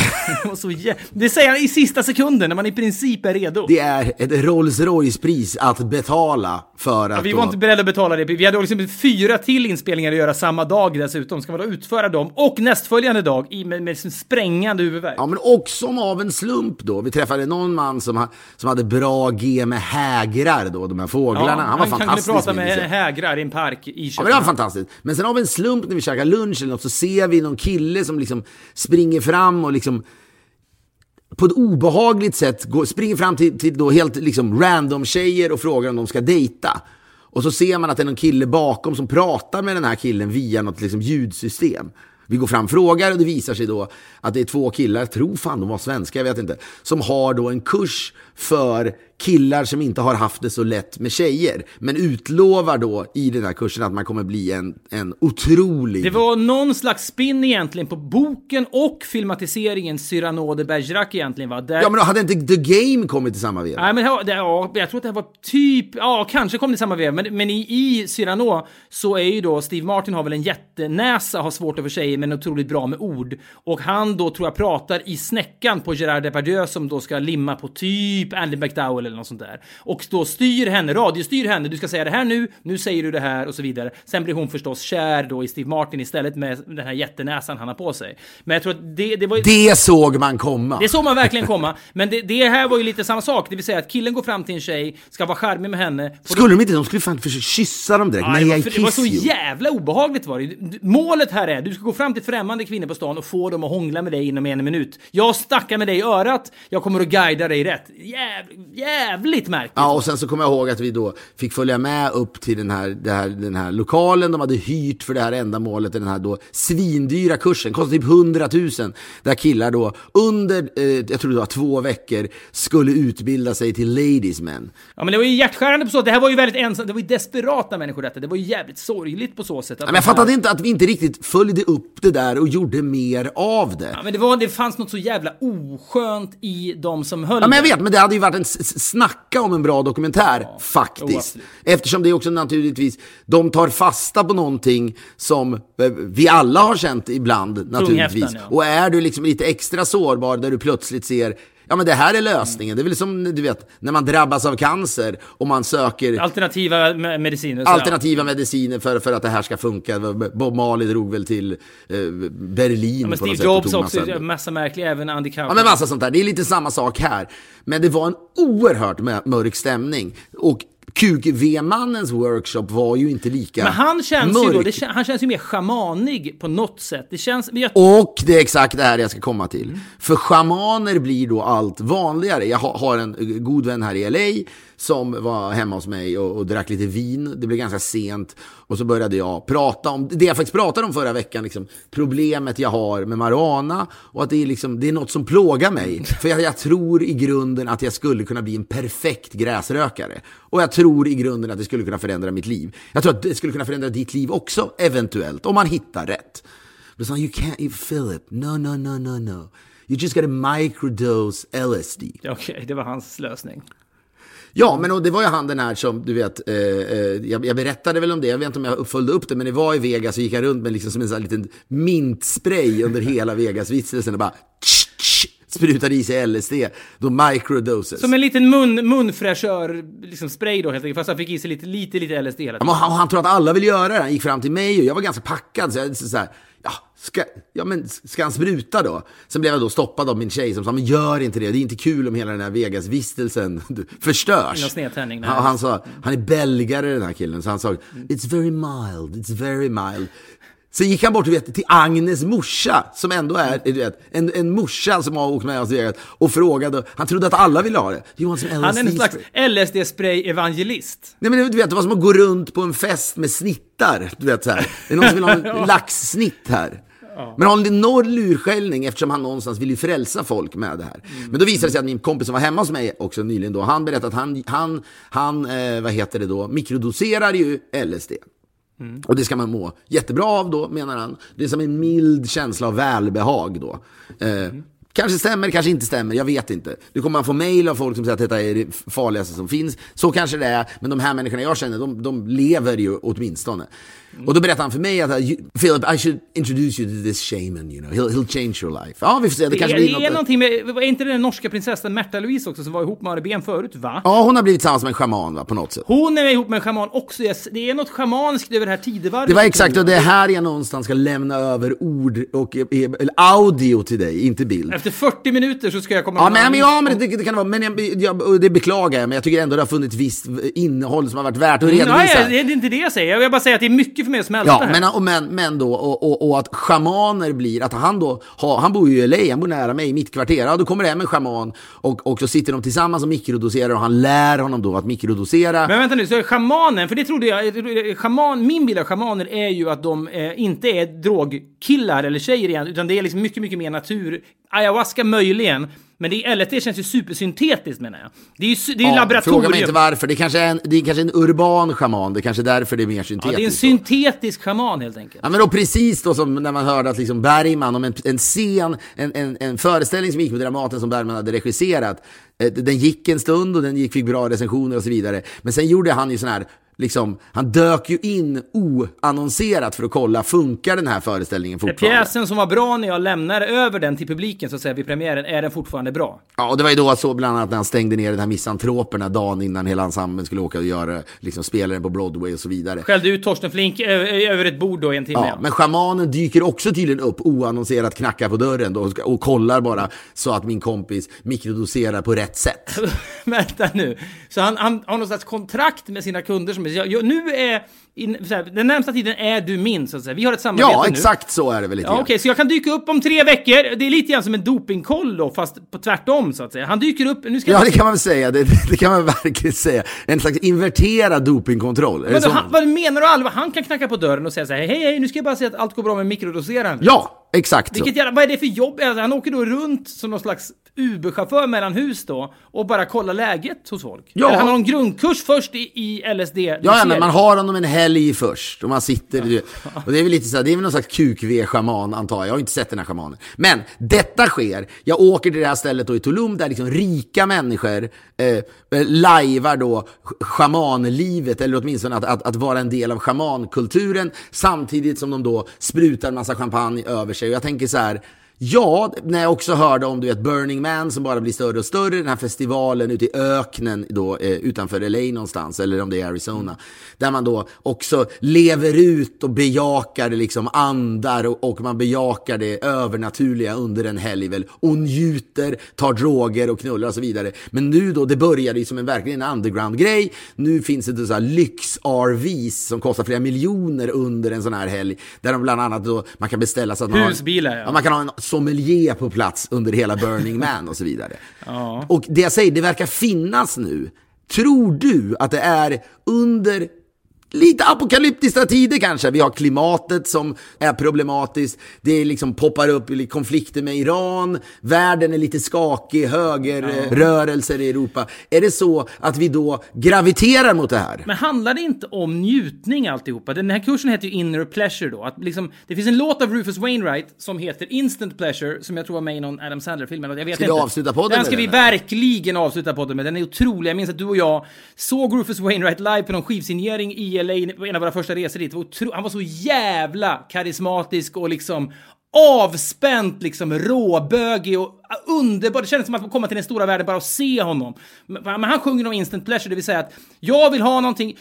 [SPEAKER 1] Det säger han i sista sekunden när man i princip är redo.
[SPEAKER 2] det är ett Rolls Royce-pris att betala för att...
[SPEAKER 1] Vi
[SPEAKER 2] då-
[SPEAKER 1] var inte beredda att betala det. Vi hade liksom fyra till inspelningar att göra samma dag dessutom. Ska man då utföra dem och nästföljande dag i, med, med sprängande huvudvärk?
[SPEAKER 2] Ja, men också som av en slump då. Vi träffade någon man som, ha, som hade bra G med hägrar då, de här fåglarna. han var
[SPEAKER 1] han kunde
[SPEAKER 2] fantastisk.
[SPEAKER 1] prata
[SPEAKER 2] minns
[SPEAKER 1] med
[SPEAKER 2] jag.
[SPEAKER 1] hägrar i en park i
[SPEAKER 2] Ja, men det var fantastiskt. Men sen av en slump när vi käkar lunch eller något så ser vi någon kille som liksom springer fram och liksom på ett obehagligt sätt går, springer fram till, till då helt liksom random tjejer och frågar om de ska dejta. Och så ser man att det är någon kille bakom som pratar med den här killen via något liksom ljudsystem. Vi går fram och frågar och det visar sig då att det är två killar, jag tror fan de var svenska, jag vet inte, som har då en kurs för killar som inte har haft det så lätt med tjejer. Men utlovar då i den här kursen att man kommer bli en, en otrolig...
[SPEAKER 1] Det var någon slags spin egentligen på boken och filmatiseringen Cyrano de Bergerac egentligen va? Där...
[SPEAKER 2] Ja men då hade inte The Game kommit i samma veva?
[SPEAKER 1] Nej, men det, ja, jag tror att det här var typ, ja, kanske kom det i samma vev, men, men i, i Cyrano så är ju då Steve Martin har väl en jättenäsa, har svårt att för sig, men otroligt bra med ord. Och han då tror jag pratar i snäckan på Gerard Depardieu som då ska limma på typ Andy McDowell eller något sånt där. Och då styr henne, radiostyr henne, du ska säga det här nu, nu säger du det här och så vidare. Sen blir hon förstås kär då i Steve Martin istället med den här jättenäsan han har på sig. Men jag tror att det, det var ju...
[SPEAKER 2] Det såg man komma.
[SPEAKER 1] Det såg man verkligen komma. Men det, det här var ju lite samma sak. Det vill säga att killen går fram till en tjej, ska vara charmig med henne.
[SPEAKER 2] Skulle de inte, de skulle fan försöka kyssa dem direkt. Nej, jag
[SPEAKER 1] för det var så
[SPEAKER 2] kiss
[SPEAKER 1] jävla obehagligt var det. Målet här är, du ska gå fram till främmande kvinnor på stan och få dem att hångla med dig inom en minut. Jag stackar med dig i örat, jag kommer att guida dig rätt. Jäv, jävligt märkligt.
[SPEAKER 2] Ja, och sen så kommer jag ihåg att vi då fick följa med upp till den här, det här, den här lokalen de hade hyrt för det här ändamålet, den här då svindyra kursen, kostade typ 100 000, där killar då under, eh, jag tror det var två veckor, skulle utbilda sig till ladies men.
[SPEAKER 1] Ja, men det var ju hjärtskärande på så Det här var ju väldigt ensamt, det var ju desperata människor detta. Det var ju jävligt sorgligt på så sätt. Att
[SPEAKER 2] Men jag
[SPEAKER 1] de här-
[SPEAKER 2] fattade inte att vi inte riktigt följde upp det där och gjorde mer av det.
[SPEAKER 1] Ja, men det, var, det fanns något så jävla oskönt i de som höll
[SPEAKER 2] Ja, men jag vet, men det hade ju varit en snacka om en bra dokumentär,
[SPEAKER 1] Jo,
[SPEAKER 2] faktiskt. Eftersom det är också naturligtvis, de tar fasta på någonting som eh, vi alla har känt ibland, naturligtvis.
[SPEAKER 1] ja.
[SPEAKER 2] Och är du liksom lite extra sårbar där du plötsligt ser Ja men det här är lösningen. Det är väl som du vet när man drabbas av cancer och man söker
[SPEAKER 1] Alternativa me- mediciner.
[SPEAKER 2] alternativa mediciner för, för att det här ska funka. Bob Marley drog väl till eh, Berlin
[SPEAKER 1] Ja, men
[SPEAKER 2] på något
[SPEAKER 1] Steve
[SPEAKER 2] sätt
[SPEAKER 1] Jobs också,
[SPEAKER 2] massa-
[SPEAKER 1] massa märkliga, även Andy Kaufman.
[SPEAKER 2] Ja, men massa sånt där. Det är lite samma sak här. Men det var en oerhört mö- mörk stämning. Och QV-mannens workshop var ju inte lika
[SPEAKER 1] Men han känns ju
[SPEAKER 2] mörk.
[SPEAKER 1] då, det, han känns ju mer shamanig på något sätt. Det känns, jag,
[SPEAKER 2] Och det är exakt det här jag ska komma till. För schamaner blir då allt vanligare. Jag ha- har en god vän här i LA som var hemma hos mig och, och drack lite vin. Det blev ganska sent. Och så började jag prata om det jag faktiskt pratade om förra veckan. Liksom, problemet jag har med marijuana. Och att det är, liksom, det är något som plågar mig. För jag, jag tror i grunden att jag skulle kunna bli en perfekt gräsrökare. Och jag tror i grunden att det skulle kunna förändra mitt liv. Jag tror att det skulle kunna förändra ditt liv också, eventuellt. Om man hittar rätt. But it's like, you can't, you Philip, no, no, no, no, no. You just gotta microdose LSD.
[SPEAKER 1] okej, det var hans lösning.
[SPEAKER 2] Ja, men och det var ju han den här som, du vet, eh, eh, jag, jag berättade väl om det, jag vet inte om jag följde upp det, men det var i Vegas och gick han runt med liksom som en sån här liten mintspray under hela Vegas-vistelsen och bara tsch, tsch, sprutade i sig LSD. Då microdoses.
[SPEAKER 1] Som en liten mun, munfräschör, liksom spray då helt enkelt. Fast han fick i sig lite, lite, lite LSD hela
[SPEAKER 2] Ja,
[SPEAKER 1] tiden.
[SPEAKER 2] men han, han tror att alla vill göra det. Han gick fram till mig och jag var ganska packad. Så jag så så här, ja, ska, ja, men ska han spruta då? Sen blev jag då stoppad av min tjej som sa, men gör inte det. Det är inte kul om hela den här Vegas-vistelsen förstörs.
[SPEAKER 1] Någon
[SPEAKER 2] han sa, han är belgare den här killen, så han sa, it's very mild, it's very mild. Sen gick han bort du vet, till Agnes morsa, som ändå är du vet, en, en morsa som har åkt med oss Vegas, och frågade, han trodde att alla ville ha det. Some
[SPEAKER 1] Han är en slags
[SPEAKER 2] spray?"
[SPEAKER 1] LSD-spray-evangelist.
[SPEAKER 2] Nej men du vet, det var som att gå runt på en fest med snittar. Du vet så här. Det är någon som vill ha en laxsnitt här. Men har en enorm lurskällning eftersom han någonstans vill ju frälsa folk med det här. Men då visade det sig att min kompis som var hemma hos mig också nyligen då, han berättade att han, han, han eh, vad heter det då, mikrodoserar ju LSD. Och det ska man må jättebra av då, menar han. Det är som en mild känsla av välbehag då. Eh, Kanske stämmer, kanske inte stämmer, jag vet inte. Nu kommer man få mail av folk som säger att detta är det farligaste som finns. Så kanske det är, men de här människorna jag känner, de, de lever ju åtminstone. Och då berättade han för mig att, you- Philip, I should introduce you to this shaman, you know. He'll, he'll change your life. Ja, vi får se. Det
[SPEAKER 1] Det
[SPEAKER 2] kanske
[SPEAKER 1] är,
[SPEAKER 2] blir
[SPEAKER 1] det är
[SPEAKER 2] något.
[SPEAKER 1] någonting med, var inte det den norska prinsessan Märta Louise också som var ihop med Ari Ben förut, va?
[SPEAKER 2] Ja, hon har blivit tillsammans med en schaman, va, på något sätt.
[SPEAKER 1] Hon är ihop med en schaman också. Yes, Det är något schamanskt över det här tidevarvet.
[SPEAKER 2] Det var exakt, och det är här jag någonstans ska lämna över ord och eh, eller audio till dig, inte bild.
[SPEAKER 1] Efter 40 minuter så ska jag komma
[SPEAKER 2] Ja, men,
[SPEAKER 1] en
[SPEAKER 2] men, ja, men det, det kan det vara. Men jag, jag, det beklagar jag, men jag tycker ändå det har funnits visst innehåll som har varit värt att redovisa.
[SPEAKER 1] Nej, det är inte det jag säger. Jag vill bara säga att det är mycket för mig att smälta
[SPEAKER 2] Ja,
[SPEAKER 1] här.
[SPEAKER 2] men, och, men, men då, och, och, och att schamaner blir, att han då, har, han bor ju i LA, han bor nära mig, i mitt kvarter, ja då kommer det hem en schaman och, och så sitter de tillsammans och mikrodoserar och han lär honom då att mikrodosera.
[SPEAKER 1] Men vänta nu, så schamanen, för det trodde jag, schaman, min bild av schamaner är ju att de eh, inte är drogkillar eller tjejer igen, utan det är liksom mycket, mycket mer natur. Ayahuasca möjligen, men det är, LSD känns ju supersyntetiskt menar jag. Det är ju det är
[SPEAKER 2] Ja,
[SPEAKER 1] laboratorium.
[SPEAKER 2] Fråga mig inte varför, det kanske är en, det är kanske en urban schaman, det är kanske därför det är mer
[SPEAKER 1] ja,
[SPEAKER 2] syntetiskt.
[SPEAKER 1] det är en
[SPEAKER 2] då.
[SPEAKER 1] syntetisk schaman helt enkelt.
[SPEAKER 2] Ja men då precis då som när man hörde att liksom Bergman om en, en scen, en, en, en föreställning som gick på Dramaten som Bergman hade regisserat. eh, Den gick en stund och den gick, fick bra recensioner och så vidare. Men sen gjorde han ju sån här liksom, han dök ju in oannonserat för att kolla, funkar den här föreställningen fortfarande?
[SPEAKER 1] Pjäsen som var bra när jag lämnar över den till publiken så att säga vid premiären, är den fortfarande bra?
[SPEAKER 2] Ja, och det var ju då såg bland annat när han stängde ner den här misantroperna dagen innan hela ensemblen skulle åka och göra, liksom spela den på Broadway och så vidare.
[SPEAKER 1] Skällde ut Torsten Flink över ett bord då i en timme.
[SPEAKER 2] Ja, men schamanen dyker också tydligen upp oannonserat, knackar på dörren då, och, och kollar bara så att min kompis mikrodoserar på rätt sätt.
[SPEAKER 1] Vänta nu. Så han, han har något slags kontrakt med sina kunder som är, jag, jag, nu är, in, så här, den närmsta tiden är du min så att säga. Vi har ett samarbete
[SPEAKER 2] Ja,
[SPEAKER 1] nu.
[SPEAKER 2] exakt så är det väl lite
[SPEAKER 1] Ja. Okej, så jag kan dyka upp om tre veckor. Det är lite grann som en dopingkoll då, fast på tvärtom så att säga. Han dyker upp, nu ska
[SPEAKER 2] Ja,
[SPEAKER 1] jag...
[SPEAKER 2] det kan man väl säga. Det, det kan man verkligen säga. En slags inverterad dopingkontroll.
[SPEAKER 1] Men då,
[SPEAKER 2] så?
[SPEAKER 1] han, vad menar du allvar? Han kan knacka på dörren och säga så här, hej, hej, nu ska jag bara säga att allt går bra med mikrodoseraren.
[SPEAKER 2] Ja, exakt så.
[SPEAKER 1] Vilket jävla, vad är det för jobb? Alltså, han åker då runt som någon slags Uber-chaufför mellan hus då och bara kollar läget hos folk.
[SPEAKER 2] Ja.
[SPEAKER 1] Eller Han har en grundkurs först i, i LSD.
[SPEAKER 2] Ja, ja, men man har honom en helg först och man sitter... Och det är väl lite så här, det är väl någon slags QV-schaman antar jag. Jag har inte sett den här schamanen. Men detta sker. Jag åker till det här stället då i Tulum där liksom rika människor eh, eh, lajvar då schamanlivet, eller åtminstone att, att, att vara en del av schamankulturen samtidigt som de då sprutar en massa champagne över sig. Och jag tänker så här, Ja, när jag också hörde om du vet, Burning Man som bara blir större och större, den här festivalen ute i öknen då, eh, utanför LA någonstans, eller om det är Arizona, där man då också lever ut och bejakar liksom andar och, och man bejakar det övernaturliga under en helg väl, och njuter, tar droger och knullar och så vidare. Men nu då, det började ju som en verkligen en underground-grej. Nu finns det så här lyx-RVs som kostar flera miljoner under en sån här helg, där de bland annat då, man kan beställa så att man har
[SPEAKER 1] Husbilar, ja.
[SPEAKER 2] ja. Man kan ha en sommelier på plats under hela Burning Man och så vidare. Och det jag säger, det verkar finnas nu. Tror du att det är under lite apokalyptiska tider kanske? Vi har klimatet som är problematiskt. Det liksom poppar upp konflikter med Iran. Världen är lite skakig, högerrörelser i Europa. Är det så att vi då graviterar mot det här?
[SPEAKER 1] Men handlar det inte om njutning alltihopa? Den här kursen heter ju Inner Pleasure då. Att liksom, det finns en låt av Rufus Wainwright som heter Instant Pleasure, som jag tror var med i någon Adam Sandler-film. Jag vet
[SPEAKER 2] Ska vi
[SPEAKER 1] inte.
[SPEAKER 2] avsluta podden
[SPEAKER 1] Den
[SPEAKER 2] med
[SPEAKER 1] ska vi
[SPEAKER 2] den,
[SPEAKER 1] verkligen avsluta podden med. Den är otrolig. Jag minns att du och jag såg Rufus Wainwright live på någon skivsignering i LA på en av våra första resor dit. Var Han var så jävla karismatisk och liksom avspänt, liksom råbögig och underbar. Det kändes som att få komma till den stora världen bara och se honom. Men men han sjunger om instant pleasure, det vill säga att jag vill ha någonting,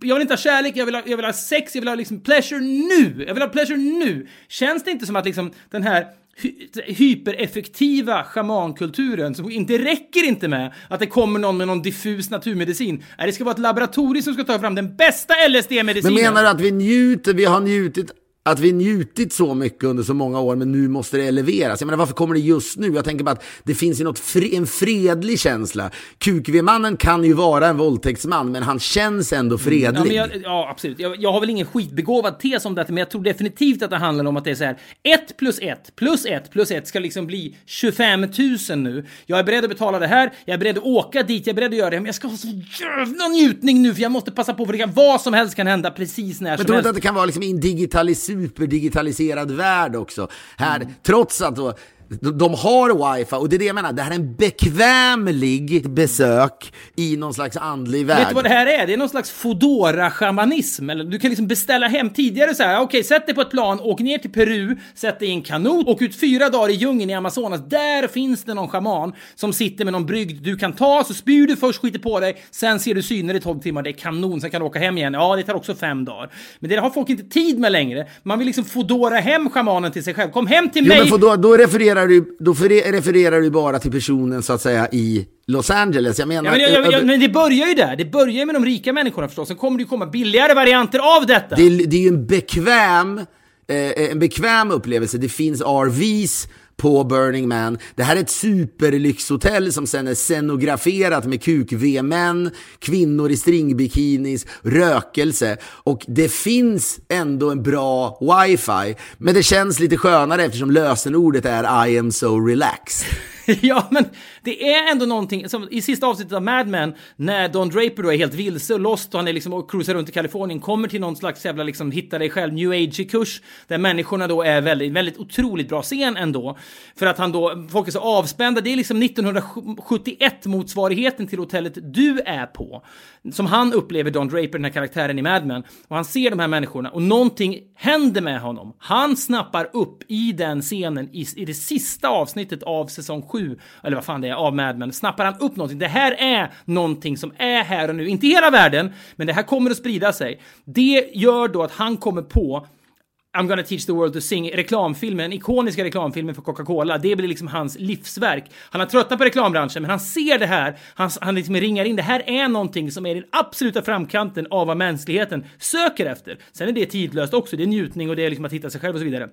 [SPEAKER 1] jag vill inte ha kärlek, jag vill ha, jag vill ha sex, jag vill ha liksom pleasure nu. Jag vill ha pleasure nu. Känns det inte som att liksom den här hy- hypereffektiva shamankulturen, som inte räcker inte med att det kommer någon med någon diffus naturmedicin. Nej, det ska vara ett laboratorium som ska ta fram den bästa LSD-medicinen.
[SPEAKER 2] menar du att vi njuter, vi har njutit att vi njutit så mycket under så många år, men nu måste det eleveras. Jag menar, varför kommer det just nu? Jag tänker bara att det finns ju något fre- en fredlig känsla. QQV-mannen kan ju vara en våldtäktsman, men han känns ändå fredlig.
[SPEAKER 1] Ja, men jag, ja absolut. Jag, jag har väl ingen skitbegåvad tes om detta, men jag tror definitivt att det handlar om att det är så här. 1 plus 1 plus 1 plus 1 ska liksom bli 25 000 nu. Jag är beredd att betala det här, jag är beredd att åka dit, jag är beredd att göra det, men jag ska ha så jävla njutning nu, för jag måste passa på, för det kan, vad som helst kan hända precis när
[SPEAKER 2] Men
[SPEAKER 1] som
[SPEAKER 2] tror du
[SPEAKER 1] helst.
[SPEAKER 2] inte att det kan vara liksom i en digitalis, superdigitaliserad värld också? Här,
[SPEAKER 1] Mm.
[SPEAKER 2] trots att då, de, har wifi, och det är det jag menar, det här är en bekvämlig besök i någon slags andlig värld.
[SPEAKER 1] Vet du vad det här är? Det är någon slags Fodora-shamanism. Eller Du kan liksom beställa hem tidigare så här. okej, sätt dig på ett plan, åk ner till Peru, sätt dig i en kanot, åk ut fyra dagar i djungeln i Amazonas. Där finns det någon shaman som sitter med någon brygd du kan ta, så spyr du först, skiter på dig, sen ser du syner i 12 timmar, det är kanon, sen kan du åka hem igen. Ja, det tar också fem dagar. Men det har folk inte tid med längre. Man vill liksom Fodora hem shamanen till sig själv. Kom hem till
[SPEAKER 2] Jo,
[SPEAKER 1] mig!
[SPEAKER 2] men då, då, refererar du, då refererar du bara till personen så att säga i Los Angeles. Jag menar...
[SPEAKER 1] Ja, men, jag, jag, men det börjar ju där. Det börjar med de rika människorna förstås. Sen kommer det ju komma billigare varianter av detta.
[SPEAKER 2] det, är- det är ju en bekväm, eh, en bekväm upplevelse. Det finns RVs på Burning Man. Det här är ett superlyxhotell som sen är scenograferat med kuk-V-män, kvinnor i stringbikinis, rökelse. Och det finns ändå en bra wifi. Men det känns lite skönare eftersom lösenordet är I am so relaxed.
[SPEAKER 1] ja, men det är ändå någonting som i sista avsnittet av Mad Men när Don Draper då är helt vilse och lost och han är liksom och cruisar runt i Kalifornien kommer till någon slags jävla liksom hitta dig själv new age-kurs där människorna då är väldigt, väldigt otroligt bra scen ändå. För att han då, folk är så avspända. Det är liksom 1971 motsvarigheten till hotellet du är på. Som han upplever Don Draper, den här karaktären i Mad Men. Och han ser de här människorna och någonting händer med honom. Han snappar upp i den scenen i, i det sista avsnittet av säsong 7, eller vad fan det är, av Mad Men. Snappar han upp någonting. Det här är någonting som är här och nu. Inte i hela världen, men det här kommer att sprida sig. Det gör då att han kommer på I'm gonna teach the world to sing, reklamfilmen, den ikoniska reklamfilmen för Coca-Cola, det blir liksom hans livsverk. Han har tröttnat på reklambranschen, men han ser det här, han, han liksom ringar in, det här är någonting som är den absoluta framkanten av vad mänskligheten söker efter. Sen är det tidlöst också, det är njutning och det är liksom att hitta sig själv och så vidare.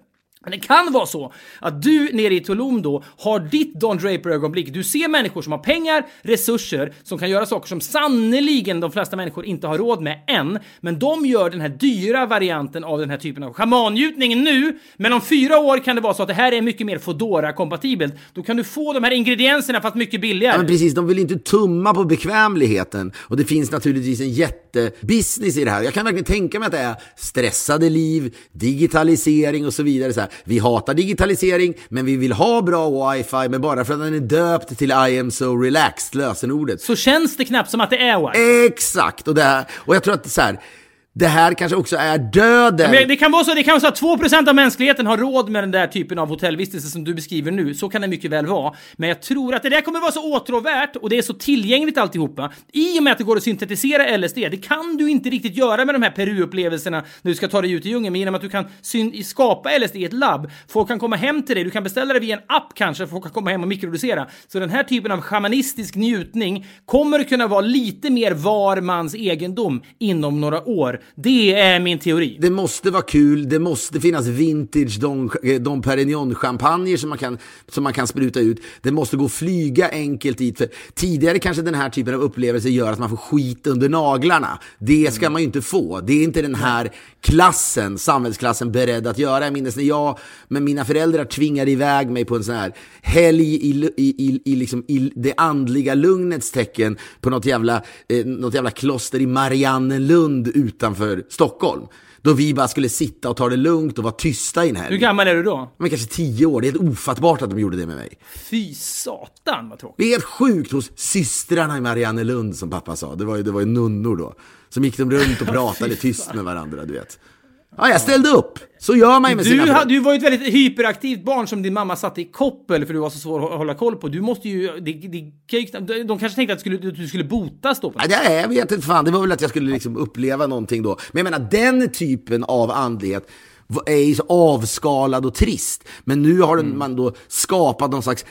[SPEAKER 1] Men det kan vara så att du nere i Tulum då har ditt Don Draper-ögonblick. Du ser människor som har pengar, resurser, som kan göra saker som sannoliken de flesta människor inte har råd med än. Men de gör den här dyra varianten av den här typen av schamangjutning nu. Men om fyra år kan det vara så att det här är mycket mer fodora kompatibelt Då kan du få de här ingredienserna fast mycket billigare.
[SPEAKER 2] Ja, men precis, de vill inte tumma på bekvämligheten. Och det finns naturligtvis en jättebusiness i det här. Jag kan verkligen tänka mig att det är stressade liv, digitalisering och så vidare. Så här. Vi hatar digitalisering, men vi vill ha bra wifi, men bara för att den är döpt till I am so relaxed, lösenordet.
[SPEAKER 1] Så känns det knappt som att det är wifi.
[SPEAKER 2] Exakt! Och, det här, och jag tror att så här, det här kanske också är döden.
[SPEAKER 1] Men det kan vara så, det kan vara så att 2% av mänskligheten har råd med den där typen av hotellvistelse som du beskriver nu. Så kan det mycket väl vara. Men jag tror att det där kommer vara så åtråvärt och det är så tillgängligt alltihopa. I och med att det går att syntetisera LSD. Det kan du inte riktigt göra med de här Peru-upplevelserna när du ska ta dig ut i djungeln. Men genom att du kan skapa LSD i ett labb. Folk kan komma hem till dig. Du kan beställa det via en app kanske. Folk kan komma hem och mikrodosera. Så den här typen av shamanistisk njutning kommer att kunna vara lite mer var mans egendom inom några år. Det är min teori.
[SPEAKER 2] Det måste vara kul, det måste finnas vintage Dom, Dom Perignon-champagner som, man kan, som man kan spruta ut. Det måste gå att flyga enkelt dit. För tidigare kanske den här typen av upplevelser gör att man får skit under naglarna. Det ska man ju inte få. Det är inte den här klassen, samhällsklassen, beredd att göra. Jag minns när jag med mina föräldrar tvingade iväg mig på en sån här helg i, i, i, i, liksom, i det andliga lugnets tecken på något jävla, eh, något jävla kloster i Mariannelund utanför Stockholm. Då vi bara skulle sitta och ta det lugnt och vara tysta i en helg.
[SPEAKER 1] Hur gammal är du då?
[SPEAKER 2] Men kanske tio år. Det är helt ofattbart att de gjorde det med mig.
[SPEAKER 1] Fy satan vad tråkigt.
[SPEAKER 2] Det är helt sjukt hos systrarna i Mariannelund som pappa sa. Det var ju, det var ju nunnor då. Som gick de runt och pratade tyst med varandra, du vet. Ja, jag ställde upp. Så gör man ju med
[SPEAKER 1] Du,
[SPEAKER 2] sina
[SPEAKER 1] ha-
[SPEAKER 2] föräldrar.
[SPEAKER 1] du var ju ett väldigt hyperaktivt barn som din mamma satte i koppel för du var så svår att hålla koll på. Du måste ju... Det, det, de kanske tänkte att du skulle, du skulle botas då. På
[SPEAKER 2] Ja, jag vet inte fan, det var väl att jag skulle liksom uppleva någonting då. Men jag menar, den typen av andlighet är så avskalad och trist. Men nu har
[SPEAKER 1] Mm.
[SPEAKER 2] man då skapat någon slags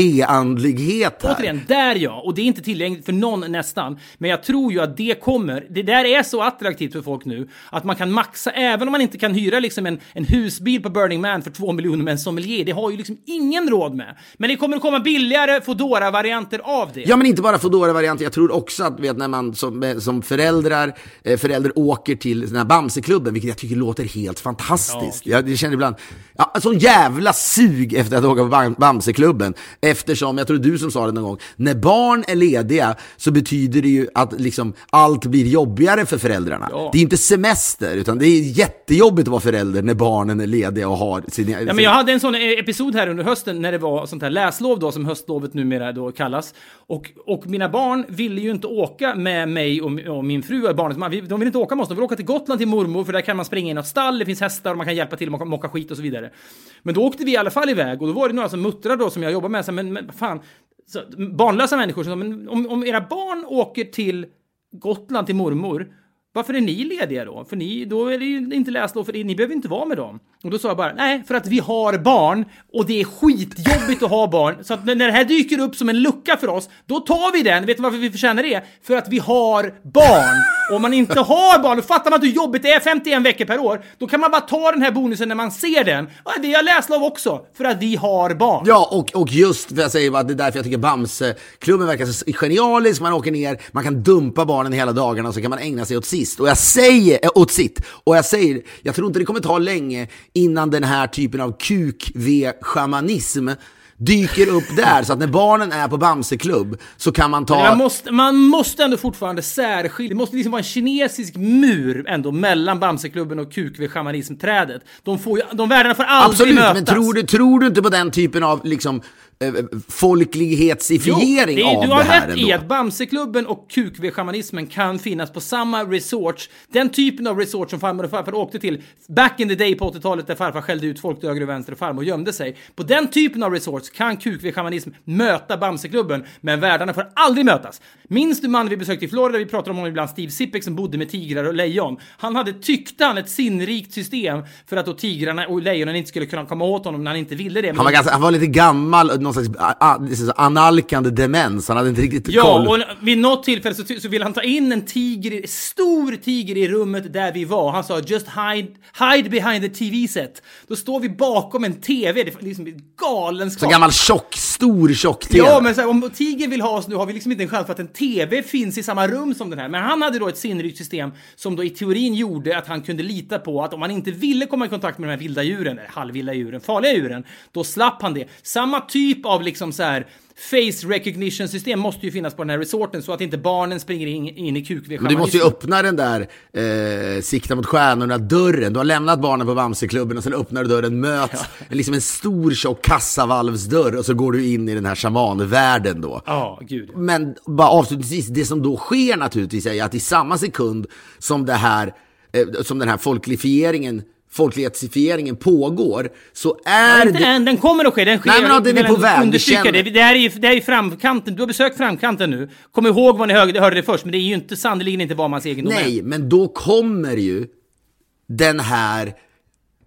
[SPEAKER 2] Saint-Tropez-andlighet här.
[SPEAKER 1] Återigen, där ja. Och det är inte tillgängligt för någon nästan. Men jag tror ju att det kommer. Det där är så attraktivt för folk nu att man kan maxa, även om man inte kan hyra liksom en, en husbil på Burning Man för två miljoner med en sommelier. Det har ju liksom ingen råd med. Men det kommer att komma billigare foodora varianter av det.
[SPEAKER 2] Ja, men inte bara Foodora-varianter. Jag tror också att vet, när man som, som föräldrar, eh, förälder åker till den här Bamseklubben, vilket jag tycker låter helt fantastiskt. Jag, jag känner ibland, ja, sån jävla sug efter att åka på Bam- Bamseklubben. Eftersom, jag tror du som sa det någon gång, när barn är lediga så betyder det ju att liksom allt blir jobbigare för föräldrarna.
[SPEAKER 1] Ja.
[SPEAKER 2] Det är inte semester, utan det är jättejobbigt att vara förälder när barnen är lediga och har sin...
[SPEAKER 1] Ja, men jag hade en sån eh, episod här under hösten när det var sånt här läslov då som höstlovet numera då kallas. Och, och mina barn ville ju inte åka med mig och, och min fru och barnets De vill inte åka med oss, de vill åka till Gotland till mormor för där kan man springa i något stall, det finns hästar och man kan hjälpa till att mocka, skit och så vidare. Men då åkte vi i alla fall iväg och då var det några som muttrade då som jag jobbar med, så, men, men fan, så, barnlösa människor som sa, men om, om era barn åker till Gotland till mormor, varför är ni lediga då? För ni, då är det ju inte läslov för er, ni behöver inte vara med dem. Och då sa jag bara, nej, för att vi har barn och det är skitjobbigt att ha barn. Så att när det här dyker upp som en lucka för oss, då tar vi den. Vet du varför vi förtjänar det? För att vi har barn. Och om man inte har barn, då fattar man hur jobbigt det är 51 veckor per år. Då kan man bara ta den här bonusen när man ser den. Ja, det är läslov också, för att vi har barn.
[SPEAKER 2] Ja, och, och just för jag säger bara att det är därför jag tycker Bamseklubben verkar så genialisk. Man åker ner, man kan dumpa barnen hela dagarna och så kan man ägna sig åt sist. Och jag säger, eh, åt sitt. Och jag säger, jag tror inte det kommer ta länge innan den här typen av kuk-v-schamanism dyker upp där. Så att när barnen är på Bamseklubb så kan man ta...
[SPEAKER 1] Man måste, man måste ändå fortfarande särskilja. Det måste liksom vara en kinesisk mur ändå mellan Bamseklubben och QQ-schamanism-trädet. De, får ju, de värdena får aldrig
[SPEAKER 2] Absolut,
[SPEAKER 1] mötas.
[SPEAKER 2] men tror du, tror du inte på den typen av liksom, eh, folklighetsifiering
[SPEAKER 1] det är-
[SPEAKER 2] av
[SPEAKER 1] Du har
[SPEAKER 2] det här
[SPEAKER 1] rätt i
[SPEAKER 2] ändå?
[SPEAKER 1] att Bamseklubben och QQ-schamanismen kan finnas på samma resorts. Den typen av resort som farmor och farfar åkte till back in the day på 80-talet där farfar skällde ut folk till höger och vänster och farmor gömde sig. På den typen av resorts kan QQ-schamanism möta Bamseklubben, men världarna får aldrig mötas. Minns du mannen vi besökte i Florida? Vi pratar om honom ibland, Steve Sippek som bodde med tigrar och lejon. Han hade, tyckte han, ett sinnrikt system för att då tigrarna och lejonen inte skulle kunna komma åt honom när han inte ville det. Men
[SPEAKER 2] Han var, ganska, han var lite gammal, någon slags analkande demens. Han hade inte riktigt koll.
[SPEAKER 1] Ja, och vid något tillfälle så, så ville han ta in en tiger, stor tiger i rummet där vi var. Han sa just hide, hide behind the TV set. Då står vi bakom en TV, det är liksom galenskap.
[SPEAKER 2] Så gammal tjock, stor tjock TV.
[SPEAKER 1] Ja, men så här, om Tiger vill ha oss nu har vi liksom inte en chans för att en TV finns i samma rum som den här. Men han hade då ett sinnrikt system som då i teorin gjorde att han kunde lita på att om han inte ville komma i kontakt med de här vilda djuren, eller halvvilda djuren, farliga djuren, då slapp han det. Samma typ av liksom så här face recognition system måste ju finnas på den här resorten så att inte barnen springer in, in i kuk
[SPEAKER 2] Men du måste ju öppna den där eh, sikta mot stjärnorna-dörren. Du har lämnat barnen på Bamseklubben och sen öppnar du dörren, möts liksom en stor tjock kassavalvsdörr och så går du in i den här shamanvärlden då.
[SPEAKER 1] Ja, gud.
[SPEAKER 2] Men bara avslutningsvis, det som då sker naturligtvis är att i samma sekund som det här, eh, som den här folklifieringen folklighetsfieringen pågår så är
[SPEAKER 1] Inte
[SPEAKER 2] det...
[SPEAKER 1] än, den kommer att ske. Den sker.
[SPEAKER 2] Nej, men ja, den är på väg,
[SPEAKER 1] Det, det, här är ju, det här är framkanten. Du har besökt framkanten nu. Kom ihåg vad ni hörde, hörde det först, men det är ju inte sannerligen inte vad mans egendom är.
[SPEAKER 2] Nej, men då kommer ju den här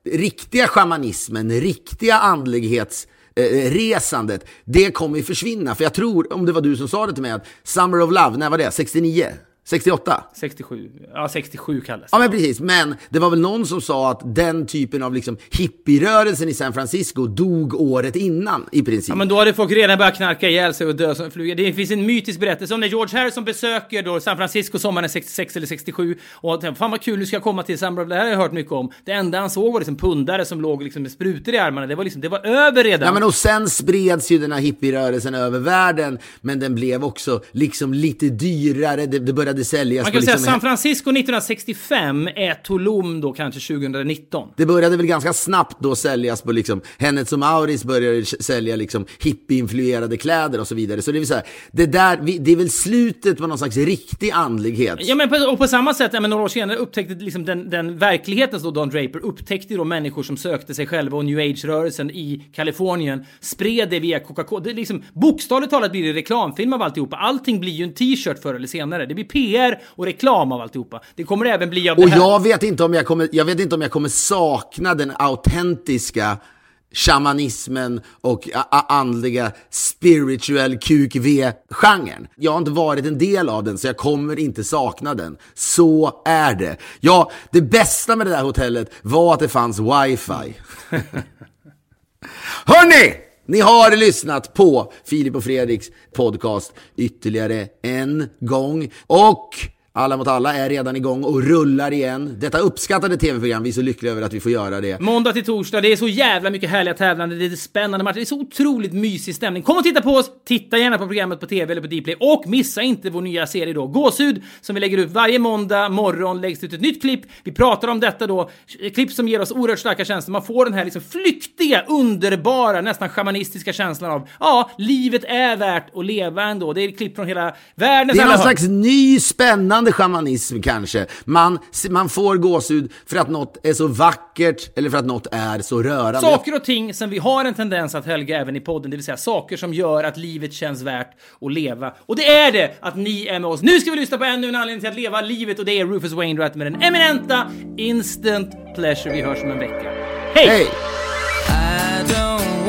[SPEAKER 2] riktiga shamanismen, riktiga andlighets eh, resandet, det kommer ju försvinna. För jag tror, om det var du som sa det till mig, att Summer of Love, när var det? 69? 68?
[SPEAKER 1] 67. Ja, 67 kallas
[SPEAKER 2] Ja men precis, men det var väl någon som sa att den typen av liksom hippierörelsen i San Francisco dog året innan i princip.
[SPEAKER 1] Ja, men då hade folk redan börjat knarka ihjäl sig och dö som flugor. Det finns en mytisk berättelse om när George Harrison besöker då San Francisco sommaren 66 eller 67 och tänkte, fan vad kul du ska komma till Summer of det här har jag hört mycket om. Det enda han såg var liksom pundare som låg liksom med sprutor i armarna. Det var liksom, det var över redan.
[SPEAKER 2] Ja, men och sen spreds ju den här hippierörelsen över världen, men den blev också liksom lite dyrare, det, det började säljas
[SPEAKER 1] Man kan säga
[SPEAKER 2] liksom...
[SPEAKER 1] San Francisco 1965 är Tulum då kanske 2019.
[SPEAKER 2] Det började väl ganska snabbt då säljas på liksom, Hennes och Mauritz började sälja liksom hippie-influerade kläder och så vidare. Så det vill säga, det där, det är väl slutet på någon slags riktig andlighet.
[SPEAKER 1] Ja, men på, och på samma sätt, ja, men några år senare upptäckte liksom den, den verkligheten som Don Draper upptäckte då människor som sökte sig själva och new age-rörelsen i Kalifornien spred det via Coca-Cola. Det liksom, bokstavligt talat blir det reklamfilm av alltihopa. Allting blir ju en t-shirt förr eller senare. Det blir PR och reklam av alltihopa. Det kommer det även bli av
[SPEAKER 2] Och
[SPEAKER 1] det här.
[SPEAKER 2] jag vet, inte om jag, kommer, jag vet inte om jag kommer sakna den autentiska shamanismen och andliga spiritual QQV-genren. Jag har inte varit en del av den, så jag kommer inte sakna den. Så är det. Ja, det bästa med det där hotellet var att det fanns wifi. Hörni! Ni har lyssnat på Filip och Fredriks podcast ytterligare en gång. Och alla mot alla är redan igång och rullar igen. Detta uppskattade tv-program, vi är så lyckliga över att vi får göra det.
[SPEAKER 1] Måndag till torsdag, det är så jävla mycket härliga tävlande, det är spännande matcher, det är så otroligt mysig stämning. Kom och titta på oss, titta gärna på programmet på TV eller på Dplay och missa inte vår nya serie då, Gåshud, som vi lägger ut varje måndag morgon, läggs det ut ett nytt klipp. Vi pratar om detta då, klipp som ger oss oerhört starka känslor. Man får den här liksom flyktiga, underbara, nästan shamanistiska känslan av, ja, livet är värt att leva ändå. Det är klipp från hela världens
[SPEAKER 2] Det är någon slags ny spännande shamanism kanske. Man, man får gåshud för att något är så vackert eller för att något är så rörande.
[SPEAKER 1] Saker och ting som vi har en tendens att helga även i podden, det vill säga saker som gör att livet känns värt att leva. Och det är det att ni är med oss. Nu ska vi lyssna på ännu en anledning till att leva livet och det är Rufus Wainwright med den eminenta Instant Pleasure. Vi hörs om en vecka. Hej!
[SPEAKER 3] Don't